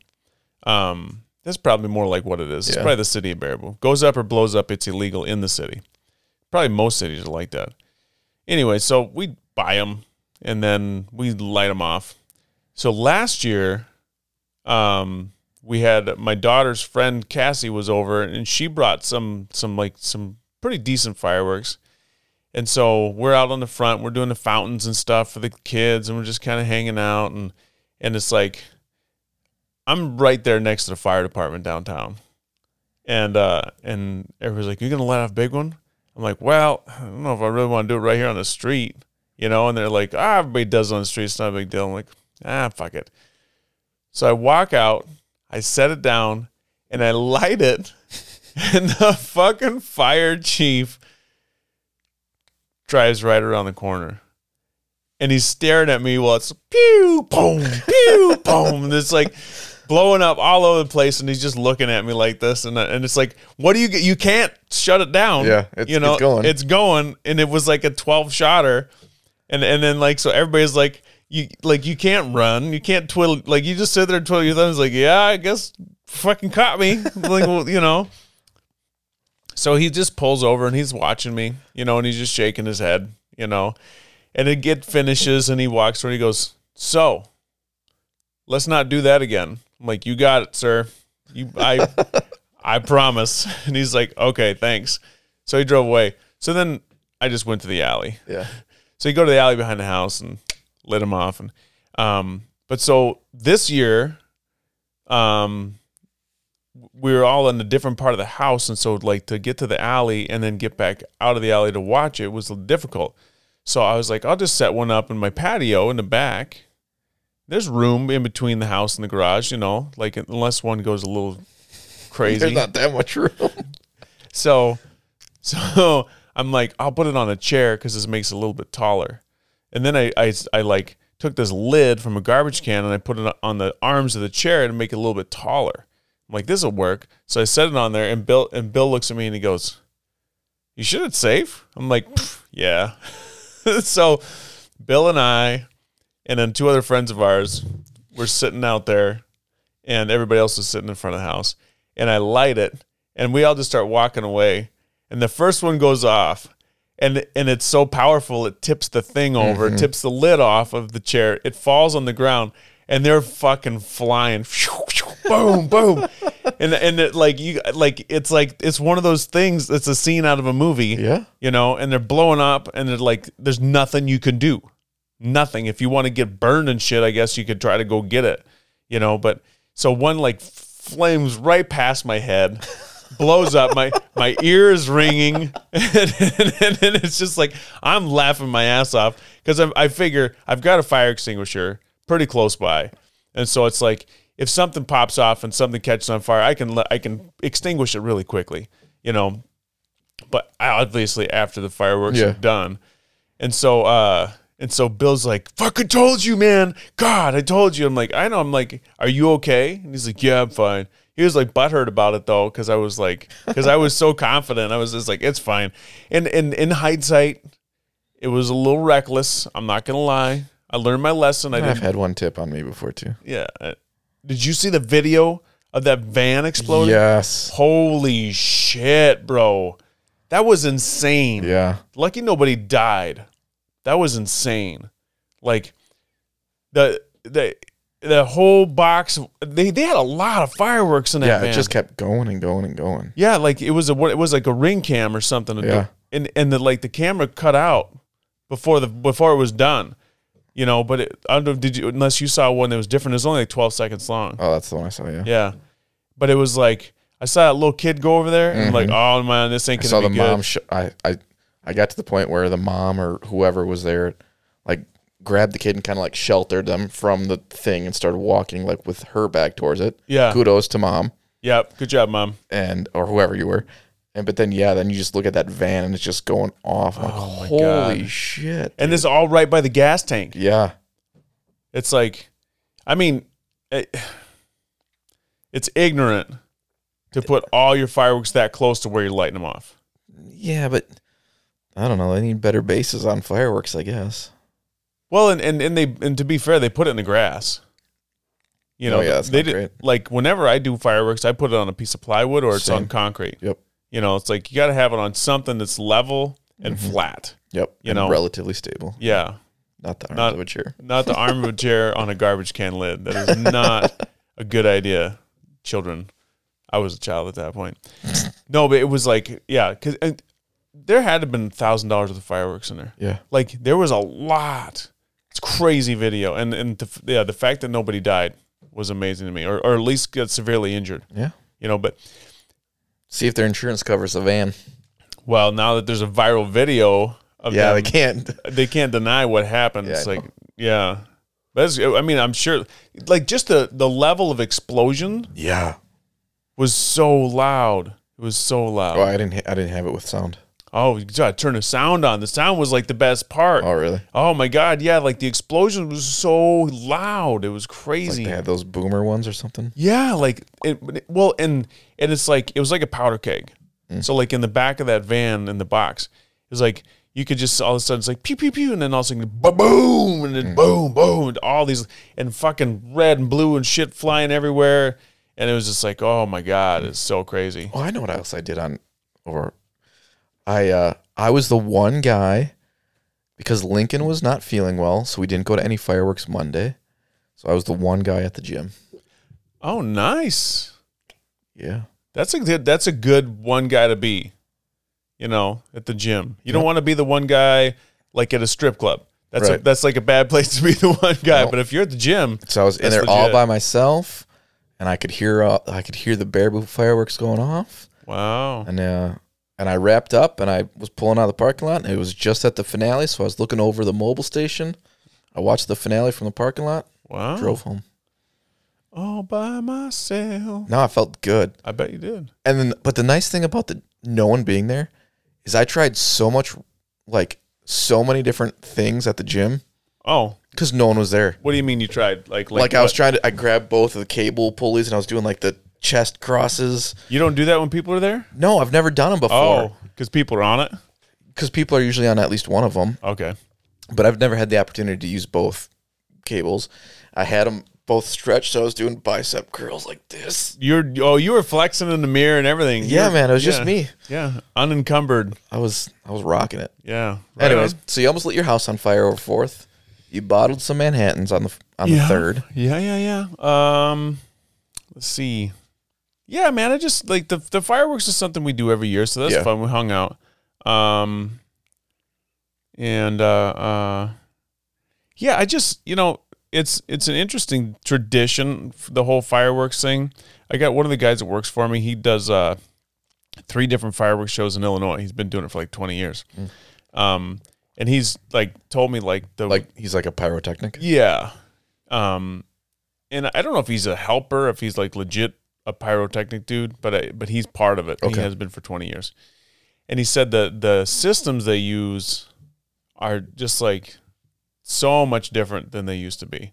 Um, that's probably more like what it is. It's Yeah. probably the city of Baraboo. Goes up or blows up, it's illegal in the city. Probably most cities are like that. Anyway, so we buy them and then we light them off. So last year, um, we had my daughter's friend Cassie was over and she brought some some like some pretty decent fireworks. And so we're out on the front, we're doing the fountains and stuff for the kids, and we're just kind of hanging out and and it's like I'm right there next to the fire department downtown. And uh and everybody's like, You're gonna let off big one? I'm like, Well, I don't know if I really want to do it right here on the street. You know, and they're like, ah, everybody does it on the street, it's not a big deal. I'm like, ah, fuck it. So I walk out, I set it down, and I light it, and the fucking fire chief drives right around the corner. And he's staring at me while it's pew, boom, pew, boom. And it's like, blowing up all over the place, and he's just looking at me like this, and uh, and it's like, what do you get? You can't shut it down. Yeah, it's- you know, it's going. it's going, and it was like a twelve shotter, and and then like so everybody's like. You like you can't run, you can't twiddle like you just sit there and twiddle your thumbs like yeah I guess fucking caught me like well you know so he just pulls over and he's watching me, you know, and he's just shaking his head, you know. And it get finishes and he walks and he goes, So, let's not do that again. I'm like, You got it, sir. You I I promise. And he's like, Okay, thanks. So he drove away. So then I just went to the alley. Yeah. So you go to the alley behind the house and lit him off. And um, but so this year, um, we were all in a different part of the house, and so like to get to the alley and then get back out of the alley to watch it was difficult. So I was like, I'll just set one up in my patio in the back. There's room in between the house and the garage, you know, like unless one goes a little crazy. There's not that much room. So, so I'm like, I'll put it on a chair because this makes it a little bit taller. And then I, I, I like took this lid from a garbage can and I put it on the arms of the chair to make it a little bit taller. I'm like, this will work. So I set it on there, and Bill and Bill looks at me and he goes, "You sure it's safe?" I'm like, "Yeah." so Bill and I, and then two other friends of ours, were sitting out there, and everybody else was sitting in front of the house. And I light it, and we all just start walking away. And the first one goes off, and and it's so powerful it tips the thing over, it mm-hmm. tips the lid off of the chair. It falls on the ground, and they're fucking flying, boom, boom, and and it, like you like it's like it's one of those things. It's a scene out of a movie, Yeah. you know, and they're blowing up, and they're like, there's nothing you can do, nothing. If you want to get burned and shit, I guess you could try to go get it, you know. But so one like flames right past my head, blows up. My my ear is ringing, and, and, and it's just like I'm laughing my ass off because I, I figure I've got a fire extinguisher pretty close by, and so it's like if something pops off and something catches on fire, I can let, I can extinguish it really quickly, you know. But obviously after the fireworks Yeah. are done, and so uh and so Bill's like, "Fucking told you, man! God, I told you." I'm like, "I know." I'm like, "Are you okay?" And he's like, "Yeah, I'm fine." He was like butthurt about it though, because I was like, because I was so confident. I was just like, "It's fine." And and in hindsight, it was a little reckless. I'm not gonna lie. I learned my lesson. I I've had one tip on me before too. Yeah. Uh, Did you see the video of that van exploding? Yes. Holy shit, bro. That was insane. Yeah. Lucky nobody died. That was insane. Like the the the whole box they they had a lot of fireworks in that Yeah. van. It just kept going and going and going. yeah, like it was a it was like a ring cam or something. Yeah. And and the like the camera cut out before the before it was done. You know, but it, I don't know, did you unless you saw one that was different, it was only like twelve seconds long. Oh, that's the one I saw. Yeah. Yeah. But it was like I saw that little kid go over there and I'm like, oh man, this ain't Mm-hmm. I gonna saw be the good. mom. Sh- I I I got to the point where the mom or whoever was there, like grabbed the kid and kind of like sheltered them from the thing and started walking like with her back towards it. Yeah. Kudos to mom Yep. good job, mom. and or whoever you were. And but then yeah, then you just look at that van and it's just going off. I'm like, Oh my holy God. shit. And it's all right by the gas tank. yeah. It's like, I mean, it, it's ignorant to put all your fireworks that close to where you're lighting them off. Yeah, but I don't know. They need better bases on fireworks, I guess. Well, and, and, and they and to be fair, they put it in the grass. You know, Oh, yeah, they did great. like whenever I do fireworks, I put it on a piece of plywood or it's on concrete. Yep. You know, it's like you got to have it on something that's level and Mm-hmm. flat. Yep. You and know. relatively stable. Yeah, Not the arms Not- of a chair. not the arm of a chair on a garbage can lid. That is not a good idea, children. I was a child at that point. No, but it was like, yeah, because there had to have been thousand dollars of fireworks in there. Yeah. Like there was a lot. It's crazy video, and and the, yeah, the fact that nobody died was amazing to me, or or at least got severely injured. Yeah. You know, but See if their insurance covers the van. well, now that there's a viral video of Yeah, them, they can't. they can't deny what happened. Yeah, it's I like, yeah, but I mean, I'm sure, like, just the the level of explosion Yeah. was so loud. It was so loud. Oh, I didn't. Ha- I didn't have it with sound. Oh, you gotta turn the sound on. The sound was like the best part. Oh, really? Oh my god, yeah, like the explosion was so loud. It was Like crazy. they had those boomer ones or something. yeah, like it, well, and and it's like it was like a powder keg. Mm. So like in the back of that van in the box, it was like you could just all of a sudden it's like pew pew pew, and then all of a sudden ba boom, and then mm. boom boom, and all these and fucking red and blue and shit flying everywhere, and it was just like oh my god, it's so crazy. Oh, I know what else I did on or I uh I was the one guy because Lincoln was not feeling well, so we didn't go to any fireworks Monday. So I was the one guy at the gym. Oh, nice. Yeah. That's a good. That's a good one guy to be. You know, at the gym. You don't want to be the one guy like at a strip club. That's a, that's like a bad place to be the one guy. No. But if you're at the gym, So I was in there all by myself and I could hear uh, I could hear the Baraboo fireworks going off. wow. And uh and I wrapped up and I was pulling out of the parking lot and it was just at the finale, so I was looking over the mobile station. I watched the finale from the parking lot, Wow. drove home. all by myself. No, I felt good. I bet you did. And then, but the nice thing about the no one being there is I tried so much, like so many different things at the gym Oh, because no one was there. what do you mean you tried? Like, Like, I was what? trying to, I grabbed both of the cable pulleys and I was doing like the chest crosses. You don't do that when people are there. No, I've never done them before Oh, because people are on it. because people are usually on at least one of them. Okay. But I've never had the opportunity to use both cables. I had them both stretched, so I was doing bicep curls like this. You're oh, you were flexing in the mirror and everything. Yeah, You're- man, it was just me. Yeah, unencumbered. I was, I was rocking it. Yeah. Right Anyways, on. so you almost lit your house on fire over Fourth. You bottled some Manhattans on the on the third. Yeah, yeah, yeah. Um, let's see. Yeah, man, I just like the the fireworks is something we do every year, so that's Yeah. fun. We hung out. Um, and uh, uh, yeah, I just you know it's it's an interesting tradition, f- the whole fireworks thing. I got one of the guys that works for me. He does uh three different fireworks shows in Illinois. He's been doing it for like twenty years. Um, and he's like told me like the Like he's like a pyrotechnic. yeah. Um, and I don't know if he's a helper, if he's like legit a pyrotechnic dude, but I, but he's part of it. He has been for 20 years. And he said that the systems they use are just like so much different than they used to be.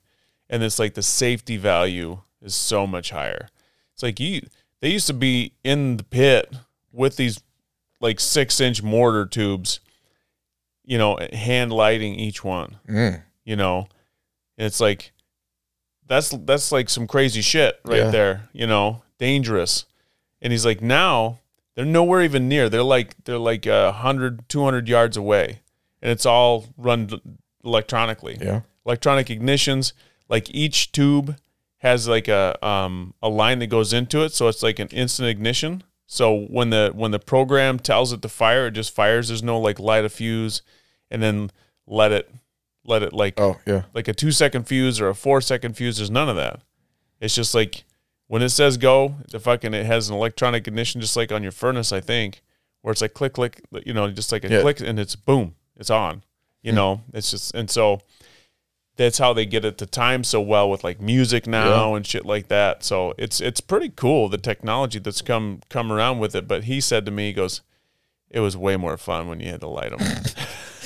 And it's like the safety value is so much higher. It's like you they used to be in the pit with these like six inch mortar tubes, you know, hand lighting each one Mm. you know and it's like that's that's like some crazy shit right Yeah. there you know dangerous. And he's like now they're nowhere even near. They're like they're like a 100 200 yards away. And it's all run electronically. Yeah. electronic ignitions like each tube has like a um a line that goes into it. So it's like an instant ignition. So when the when the program tells it to fire it just fires. There's no like light a fuse and then let it let it like Oh yeah. like a two second fuse or a four second fuse. There's none of that. It's just like when it says go, the fucking it has an electronic ignition, just like on your furnace, I think, where it's like click click, you know, just like a Yeah. click, and it's boom, it's on. You know, it's just and so that's how they get it to time so well with like music now and shit like that. So it's it's pretty cool the technology that's come come around with it. But he said to me, he goes, it was way more fun when you had to light them.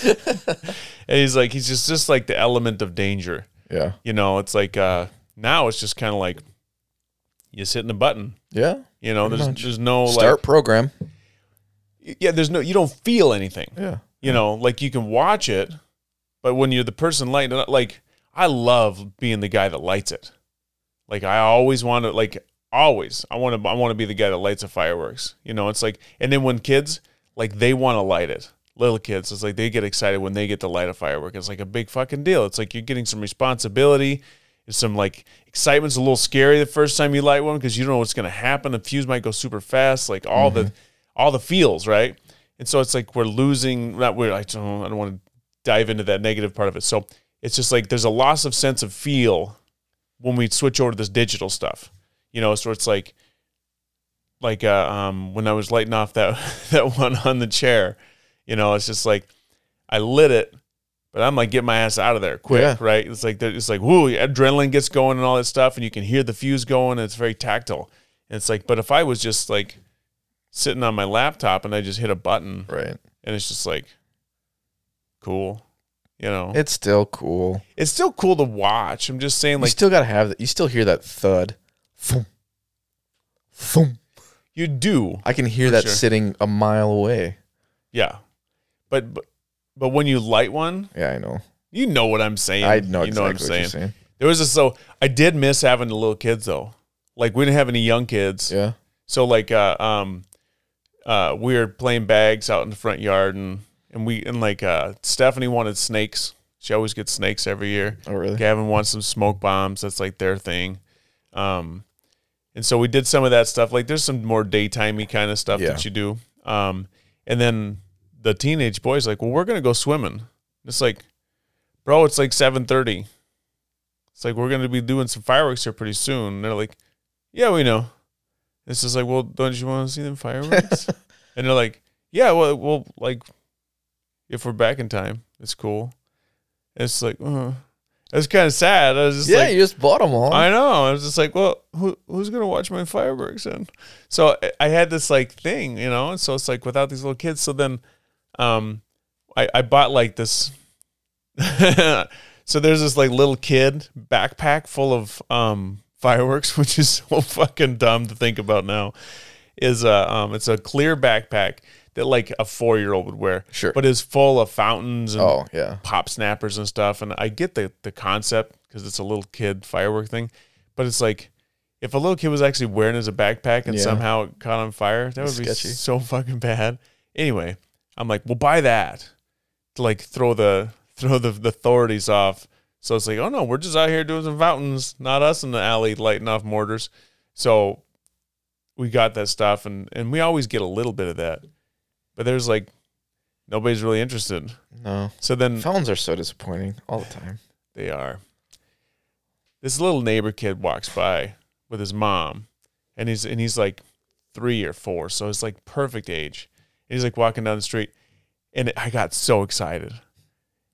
and he's like, he's just just like the element of danger. Yeah. You know, it's like uh now it's just kind of like just hitting a button. Yeah. You know, there's much. there's no like Start program. yeah, there's no you don't feel anything. Yeah. You know, like you can watch it, but when you're the person lighting it like I love being the guy that lights it. Like I always want to like always I want to I want to be the guy that lights the fireworks. You know, it's like and then when kids like they want to light it. Little kids, it's like they get excited when they get to light a firework. It's like a big fucking deal. It's like you're getting some responsibility. It's some like excitement's a little scary the first time you light one because you don't know what's gonna happen. The fuse might go super fast. Like all the all the feels, right? And so it's like we're losing. Not we're. I don't. I don't want to dive into that negative part of it. So it's just like there's a loss of sense of feel when we switch over to this digital stuff. You know, so it's like like uh, um when I was lighting off that that one on the chair. You know, it's just like I lit it, but I'm like get my ass out of there quick, Yeah. right? It's like it's like whoo, adrenaline gets going and all that stuff, and you can hear the fuse going. And it's very tactile. And it's like, but if I was just like sitting on my laptop and I just hit a button, Right. and it's just like cool. You know, It's still cool. it's still cool to watch. I'm just saying, like, you still gotta have that. You still hear that thud. Thump. Thump. you do, I can hear that sure. sitting a mile away. yeah. But but but when you light one, Yeah, I know. you know what I'm saying. I know you know exactly what I'm saying. you're saying. There was a so I did miss having the little kids though. Like we didn't have any young kids. Yeah. So like uh um uh we were playing bags out in the front yard and and we and like uh Stephanie wanted snakes. She always gets snakes every year. Oh, really? Gavin wants some smoke bombs. That's like their thing. Um and so we did some of that stuff. Like there's some more daytimey kind of stuff Yeah. that you do. Um and then the teenage boys like, well, we're gonna go swimming. It's like, bro, it's like seven thirty. It's like we're gonna be doing some fireworks here pretty soon. And they're like, Yeah, we know. It's just like, well, don't you want to see them fireworks? and they're like, Yeah, well, well, like, if we're back in time, it's cool. It's like, uh, it's kind of sad. I was just yeah, like, you just bought them all. I know. I was just like, well, who who's gonna watch my fireworks? And so I- I had this like thing, you know. And so it's like without these little kids. So then, um, I I bought like this. so there's this like little kid backpack full of um fireworks, which is so fucking dumb to think about now. Is a um, it's a clear backpack that like a four year old would wear, Sure. but is full of fountains and oh, yeah. pop snappers and stuff. And I get the the concept because it's a little kid firework thing, but it's like if a little kid was actually wearing it as a backpack and Yeah. somehow it caught on fire, that would be so fucking bad. Anyway, I'm like, we'll buy that to like throw the throw the, the authorities off. So it's like, oh no, we're just out here doing some fountains, not us in the alley lighting off mortars. So we got that stuff, and and we always get a little bit of that, but there's like nobody's really interested. No. So then Fountains are so disappointing all the time. they are. This little neighbor kid walks by with his mom, and he's and he's like three or four, so it's like perfect age. He's like walking down the street, and I got so excited.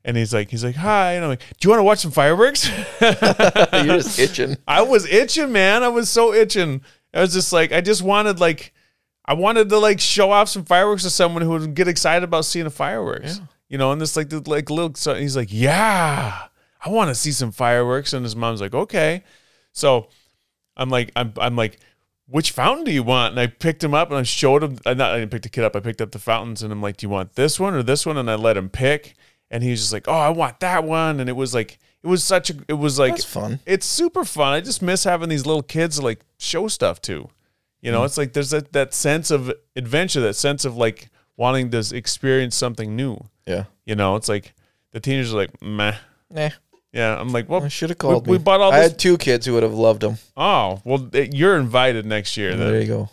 And he's like, he's like, hi, and I'm like, do you want to watch some fireworks? You're just itching. I was itching, man. I was so itching. I was just like, I just wanted like, I wanted to like show off some fireworks to someone who would get excited about seeing the fireworks. Yeah. You know, and this like the like little. So he's like, yeah, I want to see some fireworks, and his mom's like, okay. So I'm like, I'm I'm like, which fountain do you want? And I picked him up and I showed him. I not I didn't pick the kid up. I picked up the fountains, and I'm like, do you want this one or this one? And I let him pick, and he was just like, oh, I want that one. And it was like, it was such a, it was like That's fun. it's super fun. I just miss having these little kids to like show stuff to. You know, hmm. it's like there's that, that sense of adventure, that sense of like wanting to experience something new. Yeah. You know, it's like the teenagers are like, meh. Nah. Yeah. I'm like, well, I should have called we me. bought all I this- had two kids who would have loved them. oh, well, eh, you're invited next year. there you go.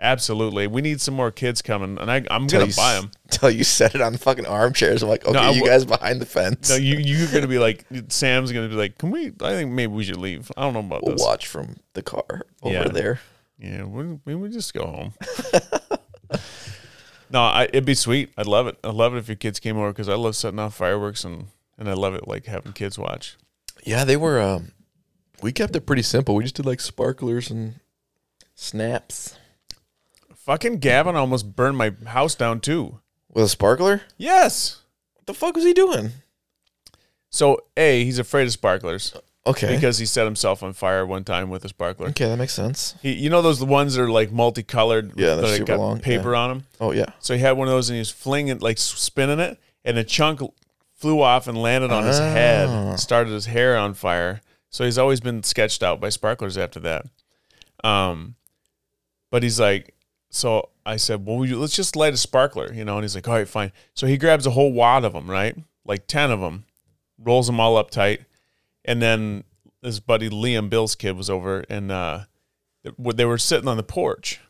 Absolutely. We need some more kids coming, and I, I'm Till going you to buy them. Until you set it on fucking armchairs. I'm like, okay, I you guys behind the fence. No, you, you're going to be like, Sam's going to be like, can we, I think maybe we should leave. I don't know about we'll this. watch from the car over Yeah. there. Yeah, we we would just go home. no, I, it'd be sweet. I'd love it. I'd love it if your kids came over because I love setting off fireworks and and I love it like having kids watch. Yeah, they were. Um, we kept it pretty simple. We just did like sparklers and snaps Fucking Gavin almost burned my house down too. with a sparkler. Yes. What the fuck was he doing? So a he's afraid of sparklers Okay. because he set himself on fire one time with a sparkler. okay, that makes sense. He, you know those ones that are like multicolored. Yeah, they're that super got long, paper on them. Oh yeah. So he had one of those and he was flinging, like spinning it, and a chunk flew off and landed on his Ah. head, started his hair on fire. So he's always been sketched out by sparklers after that. Um, but he's like, so I said, well, you, let's just light a sparkler, you know. And he's like, all right, fine. So he grabs a whole wad of them, right, like ten of them, rolls them all up tight, and then his buddy Liam Bill's kid was over, and uh, they were sitting on the porch.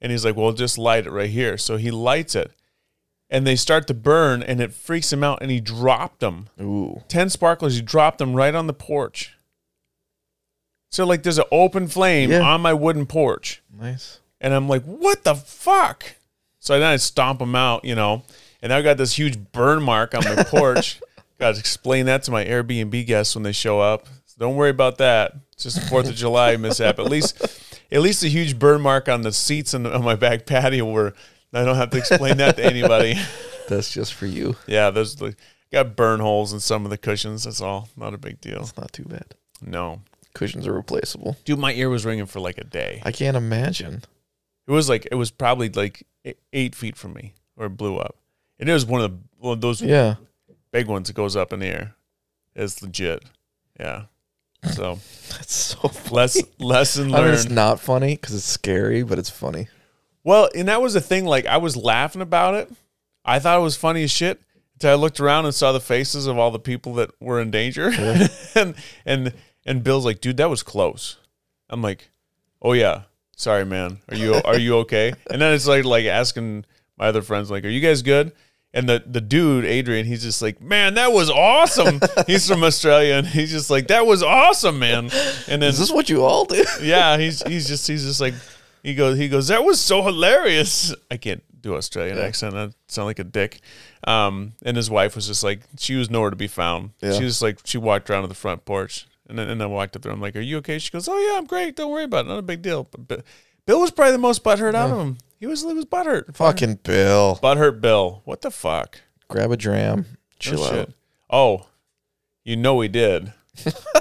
And he's like, well, just light it right here. So he lights it and they start to burn and it freaks him out and he dropped them. Ooh. 10 sparklers, he dropped them right on the porch. So, like, there's an open flame Yeah. on my wooden porch. Nice. And I'm like, what the fuck? So then I stomp them out, you know, and I got this huge burn mark on my porch. got to explain that to my Airbnb guests when they show up. So don't worry about that. It's just a Fourth of July mishap. At least, at least a huge burn mark on the seats on, on my back patio were I don't have to explain that to anybody. That's just for you. Yeah, there's the got burn holes in some of the cushions. That's all. Not a big deal. It's not too bad. No, Cushions are replaceable. dude, my ear was ringing for like a day. I can't imagine. It was like it was probably like eight feet from me, or it blew up. And it was one of the one of those Yeah. big ones that goes up in the air. It's legit. Yeah. So That's so funny. less lesson I mean, it's not funny because it's scary, but it's funny. Well, and that was the thing. Like I was laughing about it. I thought it was funny as shit until I looked around and saw the faces of all the people that were in danger. and and and Bill's like, dude, that was close. I'm like, oh yeah, sorry, man. Are you are you okay? And then it's like like asking my other friends, like, are you guys good? And the the dude, Adrian, he's just like, man, that was awesome. he's from Australia, and he's just like, that was awesome, man. And then Is this what you all do? yeah, he's he's just he's just like he goes he goes that was so hilarious. I can't do Australian accent. I sound like a dick. Um, and his wife was just like she was nowhere to be found. Yeah. She was like she walked around to the front porch and then and I walked up there. I'm like, "Are you okay?" She goes, "Oh yeah, I'm great. Don't worry about it. Not a big deal." But, but Bill was probably the most butthurt out of him. He was he was butthurt. Fucking Bill. butthurt Bill. What the fuck? Grab a dram. No Chill out. shit. Oh, you know he did.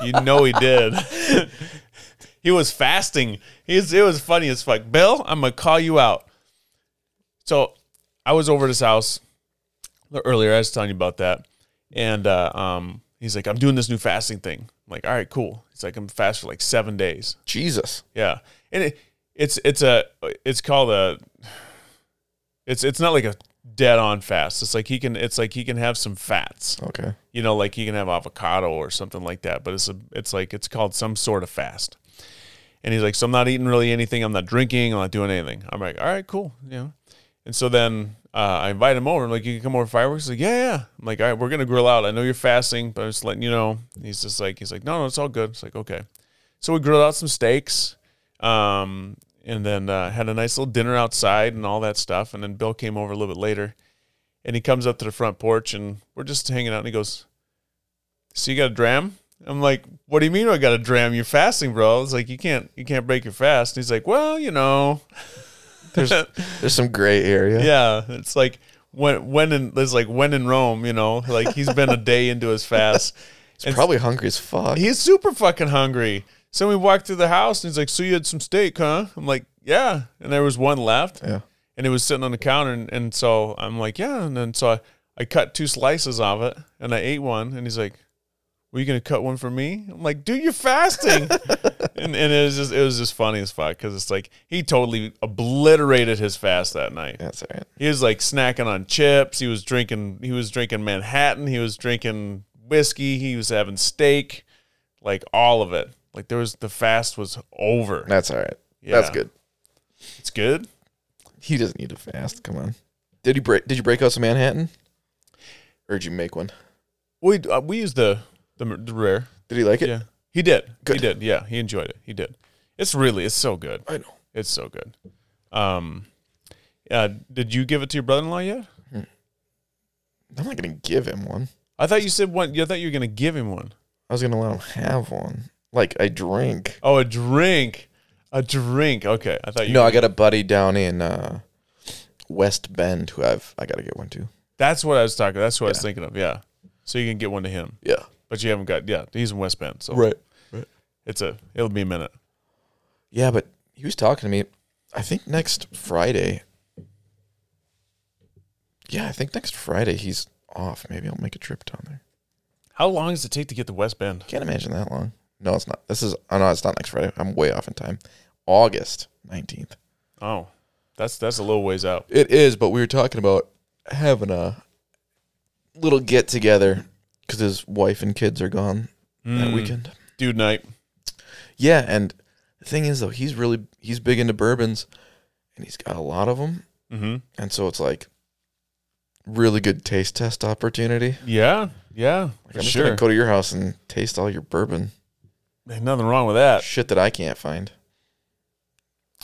you know he did. he was fasting. He's, it was funny as fuck. Bill, I'm gonna call you out. So I was over at his house earlier. I was telling you about that, and uh, um, he's like, "I'm doing this new fasting thing." I'm like, "All right, cool." He's like, "I'm fast for like seven days." Jesus. Yeah, and it, it's it's a it's called a it's it's not like a dead on fast. It's like he can it's like he can have some fats. Okay. You know, like he can have avocado or something like that. But it's a it's like it's called some sort of fast. And he's like, so I'm not eating really anything. I'm not drinking. I'm not doing anything. I'm like, all right, cool. You know. And so then uh, I invite him over. I'm like, you can come over fireworks. He's like, yeah, yeah. I'm like, all right, we're gonna grill out. I know you're fasting, but I'm just letting you know. He's just like, he's like, no, no, it's all good. It's like, okay. So we grilled out some steaks, um, and then uh, had a nice little dinner outside and all that stuff. And then Bill came over a little bit later, and he comes up to the front porch, and we're just hanging out. And he goes, "So you got a dram?" I'm like, "What do you mean I got a dram? You're fasting, bro." It's like you can't you can't break your fast. And he's like, "Well, you know." There's there's some gray area. Yeah, it's like when when in it's like when in Rome, you know, like he's been a day into his fast. He's probably hungry as fuck. He's super fucking hungry. So we walked through the house and he's like, "So you had some steak, huh?" I'm like, "Yeah," and there was one left, yeah. and it was sitting on the counter, and, and so I'm like, "Yeah," and then so I, I cut two slices of it and I ate one, and he's like, "Were you gonna cut one for me?" I'm like, "Dude, you're fasting," and and it was just it was just funny as fuck because it's like he totally obliterated his fast that night. That's all right. He was like snacking on chips. He was drinking. He was drinking Manhattan. He was drinking whiskey. He was having steak, like all of it. Like there was the fast was over. That's all right. That's good. It's good. He doesn't need to fast. Come on. Did you break? Did you break out some Manhattan? Or did you make one? We uh, we used the, the the rare. Did he like it? Yeah, he did. He did. Yeah, he enjoyed it. He did. It's really it's so good. I know. It's so good. Um, uh, did you give it to your brother-in-law yet? I'm not gonna give him one. I thought you said one. I thought you were gonna give him one. I was gonna let him have one. Like a drink. Oh, a drink. A drink. Okay, I thought you. No, I got a buddy down in uh, West Bend who I've I gotta get one too. That's what I was talking. That's what I was Yeah. thinking of. Yeah. So you can get one to him, Yeah. But you haven't got. Yeah, he's in West Bend, so Right. right. it's a. It'll be a minute. Yeah, but he was talking to me. I think next Friday. Yeah, I think next Friday he's off. Maybe I'll make a trip down there. How long does it take to get to West Bend? Can't imagine that long. No, it's not. This is. Oh no, it's not next Friday. I'm way off in time. August nineteenth. Oh, that's that's a little ways out. It is, but we were talking about having a little get together because his wife and kids are gone that Mm, weekend. dude night. Yeah, and the thing is though, he's really he's big into bourbons, and he's got a lot of them, Mm-hmm. and so it's like really good taste test opportunity. Yeah, yeah, Like, for I'm just sure. gonna go to your house and taste all your bourbon Ain't nothing wrong with that. shit that I can't find.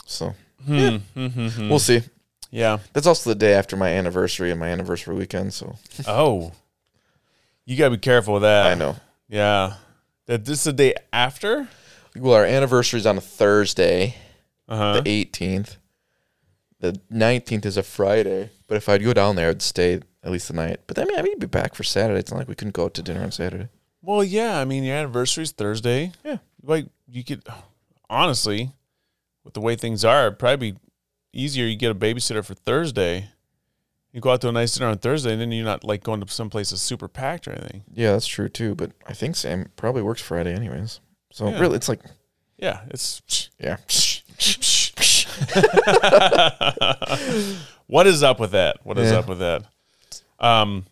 So Hmm. Mm-hmm. we'll see. yeah. That's also the day after my anniversary and my anniversary weekend. So Oh, you gotta be careful with that. I know. Yeah. That this is the day after. Well, our anniversary is on a Thursday, Uh huh. the 18th. the 19th is a Friday, but if I'd go down there, I'd stay at least the night. But then, I mean, I mean, be back for Saturday. It's not like we couldn't go out to dinner on Saturday. Well, yeah. I mean, your anniversary's Thursday. Yeah. Like you could, honestly, with the way things are, it'd probably be easier. You get a babysitter for Thursday. You go out to a nice dinner on Thursday, and then you're not like going to some place that's super packed or anything. Yeah, that's true too. But I think Sam probably works Friday anyways. So Yeah. really, it's like Yeah, it's. yeah. what is up with that? What is Yeah. up with that? Um,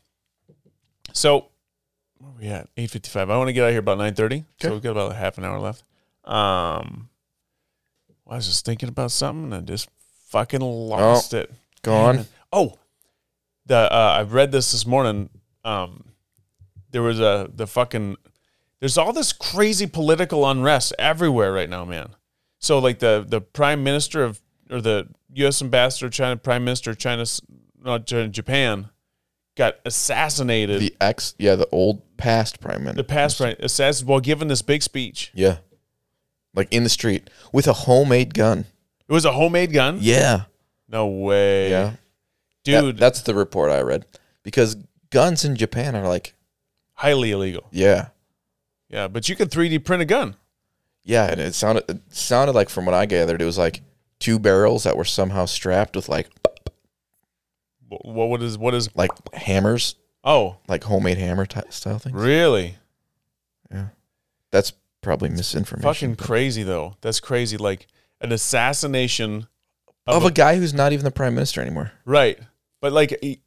so where are we at? Eight fifty five. I want to get out of here about nine thirty. So Okay. we've got about half an hour left. Um, I was just thinking about something and I just fucking lost it. Go Damn on. Oh, the uh, I read this this morning. Um, there was a the fucking. There's all this crazy political unrest everywhere right now, man. So like the the prime minister of or the U.S. ambassador of China, prime minister of China, not China, Japan, got assassinated. The ex, yeah, the old past prime minister. the past prime assassinated while giving this big speech. Yeah, like in the street with a homemade gun. It was a homemade gun. Yeah, No way. yeah, That- dude. that's the report I read. Because guns in Japan are like, highly illegal. yeah, Yeah, but you could 3D print a gun. yeah, and it sounded it sounded like from what I gathered, it was like two barrels that were somehow strapped with like What what is what is? like hammers, Oh, like homemade hammer ty style things. really? Yeah, that's probably misinformation. Fucking crazy though. That's crazy. Like an assassination of, of a, a guy who's not even the prime minister anymore. right. But like he,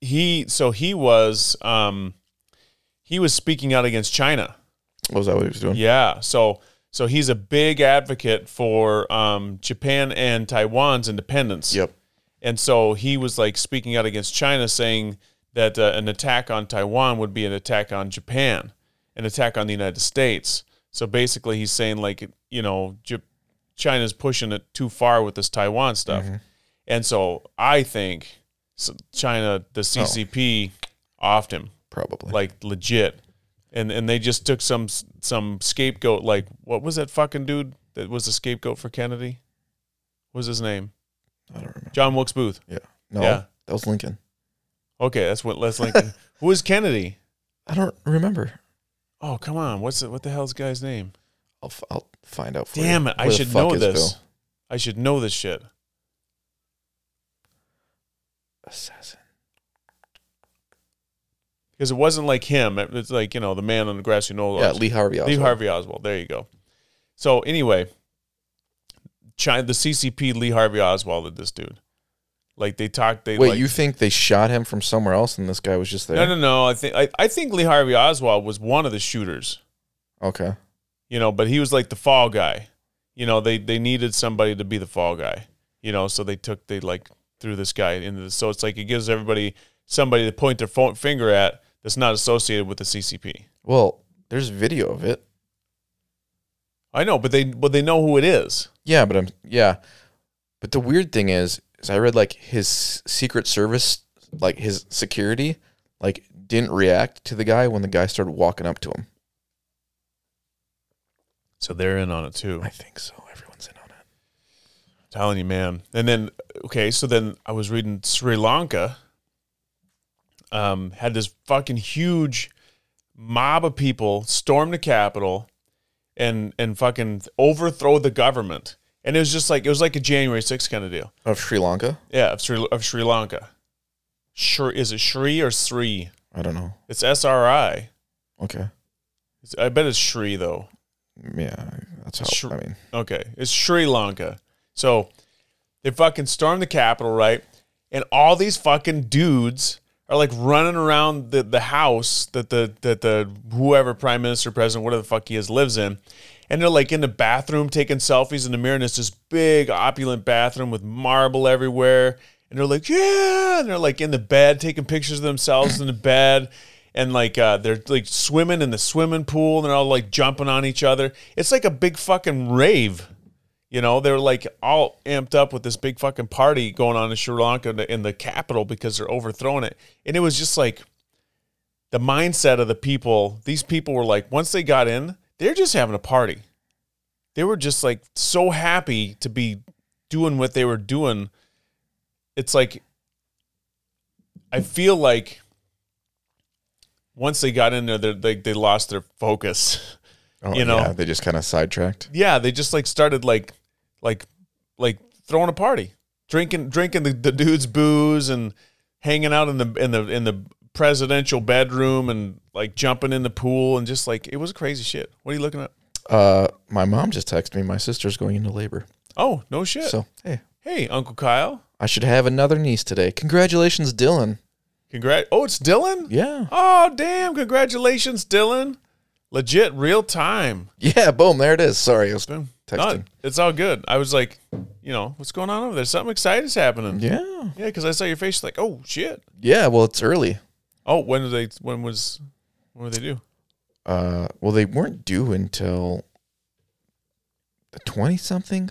he so he was um he was speaking out against China. Was that? What he was doing? Yeah. So so he's a big advocate for um Japan and Taiwan's independence. Yep. And so he was like speaking out against China, saying that uh, an attack on Taiwan would be an attack on Japan, an attack on the United States. So basically, he's saying like you know J- China's pushing it too far with this Taiwan stuff, and so I think China, the oh. CCP, offed him Probably. like legit, and and they just took some some scapegoat like what was that fucking dude that was the scapegoat for Kennedy? What was his name? I don't remember. John Wilkes Booth. Yeah. No, Yeah. that was Lincoln. Okay, that's what Les Lincoln. Who was Kennedy? I don't remember. Oh, come on. What's it? What the hell's the guy's name? I'll, f- I'll find out for Damn you. it! I Where the should know this. Bill? I should know this shit. Assassin. Because it wasn't like him. It's like you know the man on the grassy knoll. Yeah, Lee Harvey. Lee Oswald. Harvey Oswald. There you go. So anyway, China, the CCP, Lee Harvey Oswald, did this dude. Like they talked. They Wait, like, you think they shot him from somewhere else, and this guy was just there? No, no, no. I think I, I think Lee Harvey Oswald was one of the shooters. Okay. you know, but he was like the fall guy. You know, they they needed somebody to be the fall guy. You know, so they took they like threw this guy And. So it's like it gives everybody somebody to point their phone, finger at that's not associated with the CCP. Well, there's video of it. I know, but they but they know who it is. Yeah, but I'm yeah. But the weird thing is, is I read like his Secret Service, like his security, like didn't react to the guy when the guy started walking up to him. So they're in on it too. I think so. Everyone's in on it. Telling you, man. And then okay, so then I was reading Sri Lanka. Um, had this fucking huge mob of people storm the capital and and fucking overthrow the government. And it was just like it was like a January 6th kind of deal. Of Sri Lanka? Yeah, of Sri of Sri Lanka. Sure, is it Sri or Sri? I don't know. It's S R I. Okay. It's- I bet it's Sri though. Yeah, that's how. Sri- I mean, Okay, it's Sri Lanka. So they fucking storm the capital, right? And all these fucking dudes are like running around the, the house that the that the whoever prime minister, president, whatever the fuck he is, lives in. And they're like in the bathroom taking selfies in the mirror, and it's this big opulent bathroom with marble everywhere. And they're like, yeah, and they're like in the bed taking pictures of themselves in the bed and like uh, they're like swimming in the swimming pool and they're all like jumping on each other. It's like a big fucking rave. You know, they're like all amped up with this big fucking party going on in Sri Lanka in the- in the capital because they're overthrowing it. And it was just like the mindset of the people. These people were like, once they got in, they're just having a party. They were just like so happy to be doing what they were doing it's like I feel like once they got in there, they they, lost their focus. Oh, You know. yeah, they just kind of sidetracked. Yeah, they just like started like like like throwing a party, drinking drinking the, the dude's booze and hanging out in the in the in the presidential bedroom and like jumping in the pool and just like it was crazy shit. What are you looking at? Uh, my mom just texted me. My sister's going into labor. Oh, no shit. So hey, hey, Uncle Kyle. I should have another niece today. Congratulations, Dylan. Congrat Oh, it's Dylan? Yeah, Oh, damn. Congratulations, Dylan. Legit real time. yeah. Boom. There it is. Sorry, I was No, texting. it's all good. I was like, you know, what's going on over there? Something exciting's happening. Yeah, Yeah, because I saw your face like, oh shit. yeah. Well, it's early. Oh, when did they? When was? When did they do? Uh, well, they weren't due until the twenty something,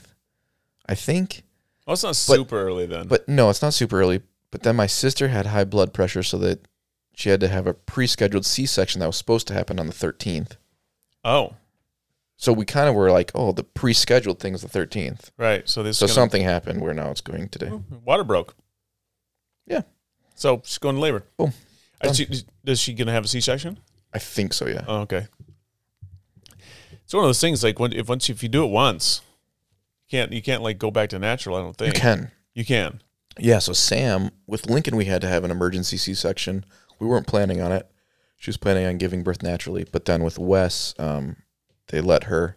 I think. Oh, it's not super early then. But no, it's not super early. But then my sister had high blood pressure, so that she had to have a pre-scheduled C-section that was supposed to happen on the thirteenth. oh, So we kind of were like, oh, the pre-scheduled thing is the thirteenth. right. So this. So gonna- something happened where now it's going today. water broke. Yeah. So she's going to labor. Boom. Is she, is she gonna have a C section? I think so. Yeah. Oh, okay. It's one of those things like when if once if you do it once, you can't you can't like go back to natural. I don't think You can. You can. Yeah. So Sam with Lincoln, we had to have an emergency C-section. We weren't planning on it. She was planning on giving birth naturally, but then with Wes, um, they let her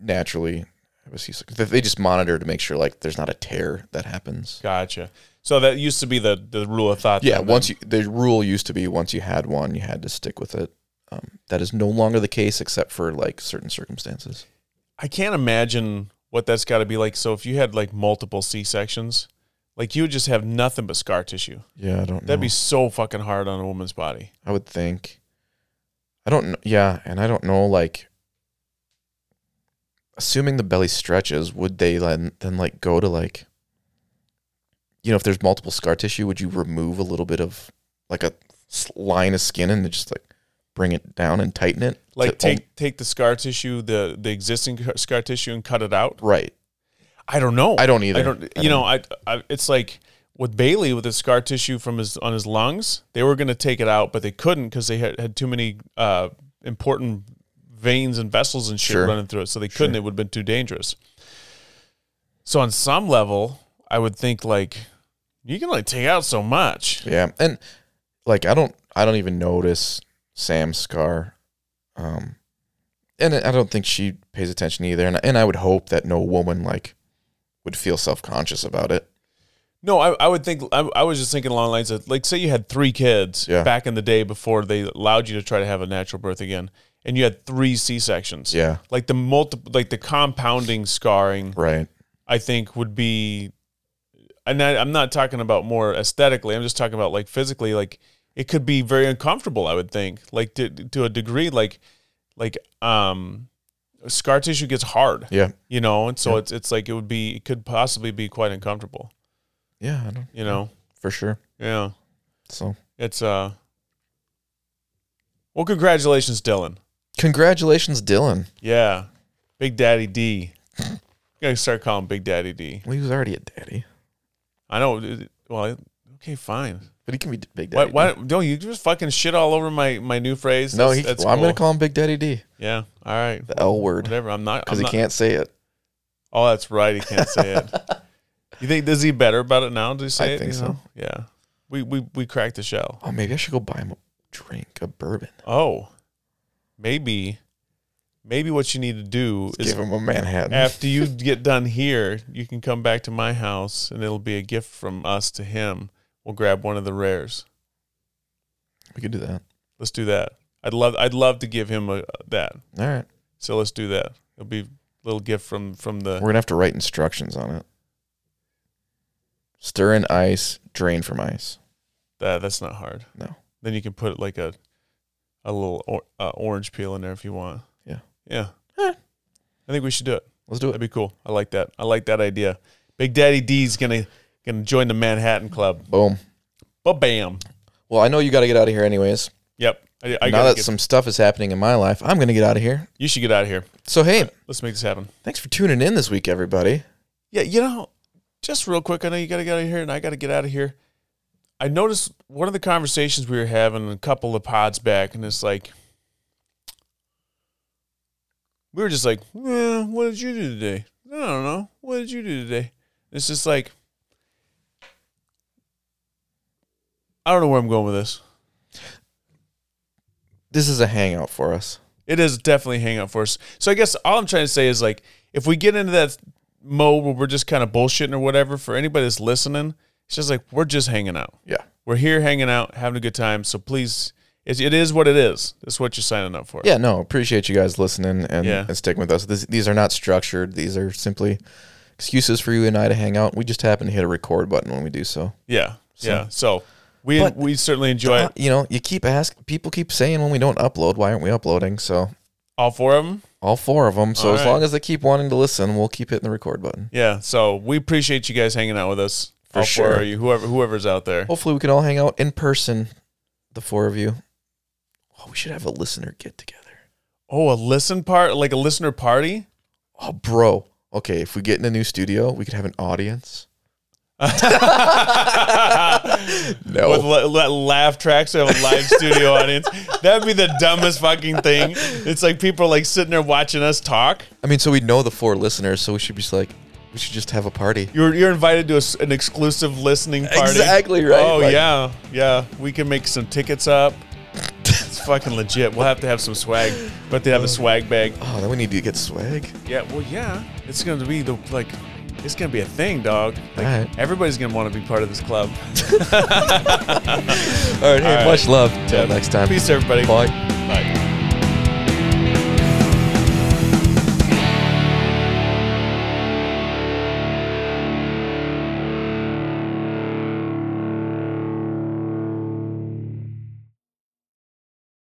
naturally have a C-section. They- They just monitor to make sure like there's not a tear that happens. Gotcha. So that used to be the the rule of thought. Yeah, then, once you the rule used to be once you had one, you had to stick with it. Um, that is no longer the case except for like certain circumstances. I can't imagine what that's got to be like. So if you had like multiple C sections, like you would just have nothing but scar tissue. Yeah, I don't. That'd know. be so fucking hard on a woman's body. I would think. I don't know. Yeah, and I don't know. Like, assuming the belly stretches, would they then then like go to like, you know, if there's multiple scar tissue, would you remove a little bit of like a line of skin and just like bring it down and tighten it? Like take take the scar tissue, the the existing scar tissue, and cut it out. right. I don't know. I don't either. I don't. I You don't- know, I, I. It's like with Bailey with the scar tissue from his on his lungs. They were going to take it out, but they couldn't because they had, had too many uh, important veins and vessels and shit Sure. running through it. So they couldn't. It would have been too dangerous. So on some level, I would think like you can only take out so much. Yeah, and like I don't, I don't even notice Sam's scar, um, and I don't think she pays attention either. And and I would hope that no woman like would feel self conscious about it. No, I, I would think I, I was just thinking along the lines of like say you had three kids Yeah. back in the day before they allowed you to try to have a natural birth again, and you had three C sections. Yeah, like the multiple like the compounding scarring right. i think would be and I, i'm not talking about more aesthetically i'm just talking about like physically like it could be very uncomfortable i would think like to, to a degree like like um scar tissue gets hard Yeah, you know and so it's it's like it would be it could possibly be quite uncomfortable yeah, I don't you know for sure. yeah So it's uh well congratulations dylan congratulations, Dylan. yeah big daddy d gotta start calling big daddy d Well, he was already a daddy, I know. Well, okay, fine. but he can be Big Daddy. Why? D. Don't you just fucking shit all over my my new phrase? No, That's- he, that's well, I'm gonna call him Big Daddy D. Yeah. All right. The L word Whatever. I'm not. because he not- can't say it. Oh, that's right. He can't say it. You think is he better about it now? Does he say I it? think you so. know? Yeah. We we we cracked the shell. Oh, maybe I should go buy him a drink, a bourbon. Oh, maybe, maybe what you need to do is give him a Manhattan. after you get done here, you can come back to my house and it'll be a gift from us to him. We'll grab one of the rares. we could do that. Let's do that. I'd love I'd love to give him a, that. All right, So let's do that. It'll be a little gift from from the. we're gonna have to write instructions on it. Stir in ice, drain from ice. That that's not hard. No. Then you can put like a a little or, uh, orange peel in there if you want. Yeah. Yeah. Eh. I think we should do it. Let's do it. That'd be cool. I like that. I like that idea. Big Daddy D's gonna gonna join the Manhattan Club. Boom. But bam. Well, I know you got to get out of here anyways. Yep. I, I now that get, some stuff is happening in my life, I'm gonna get out of here. you should get out of here. So hey, Let's make this happen. thanks for tuning in this week, everybody. Yeah. You know, just real quick, I know you got to get out of here, and I got to get out of here. I noticed one of the conversations we were having a couple of pods back, and it's like we were just like, eh, "What did you do today?" I don't know. What did you do today? It's just like I don't know where I'm going with this. This is a hangout for us. It is definitely a hangout for us. So I guess all I'm trying to say is like if we get into that mode where we're just kind of bullshitting or whatever, for anybody that's listening, it's just like we're just hanging out. Yeah. We're here hanging out, having a good time. So please, it's, it is what it is. That's what you're signing up for. Yeah, no, appreciate you guys listening and, Yeah. and sticking with us. This, these are not structured. These are simply excuses for you and I to hang out. We just happen to hit a record button when we do so. Yeah. So- yeah. So we But- we certainly enjoy Uh, it. you know, you keep asking. People keep saying when we don't upload, why aren't we uploading? So All four of them. all four of them. So All as right. long as they keep wanting to listen, we'll keep hitting the record button. Yeah. So we appreciate you guys hanging out with us. For all sure. Four of you, whoever whoever's out there. Hopefully, we can all hang out in person. The four of you. Oh, we should have a listener get together. Oh, a listen part, like a listener party. Oh, bro. Okay, if we get in a new studio, we could have an audience. No. With la- la- laugh tracks, we have a live studio audience. That'd be the dumbest fucking thing. It's like people are like sitting there watching us talk. I mean, so we know the four listeners, so we should be just like, we should just have a party. You're you're invited to a an exclusive listening party. Exactly right, Oh like- yeah, yeah. We can make some tickets up. It's fucking legit. We'll have to have some swag. But they have a oh. swag bag. Oh, then we need to get swag. Yeah. Well, yeah. It's gonna be the like. It's gonna be a thing, dog. Like, right. Everybody's gonna want to be part of this club. All right, hey, right. much love. Till Yeah. next time. Peace, everybody. Bye. Bye.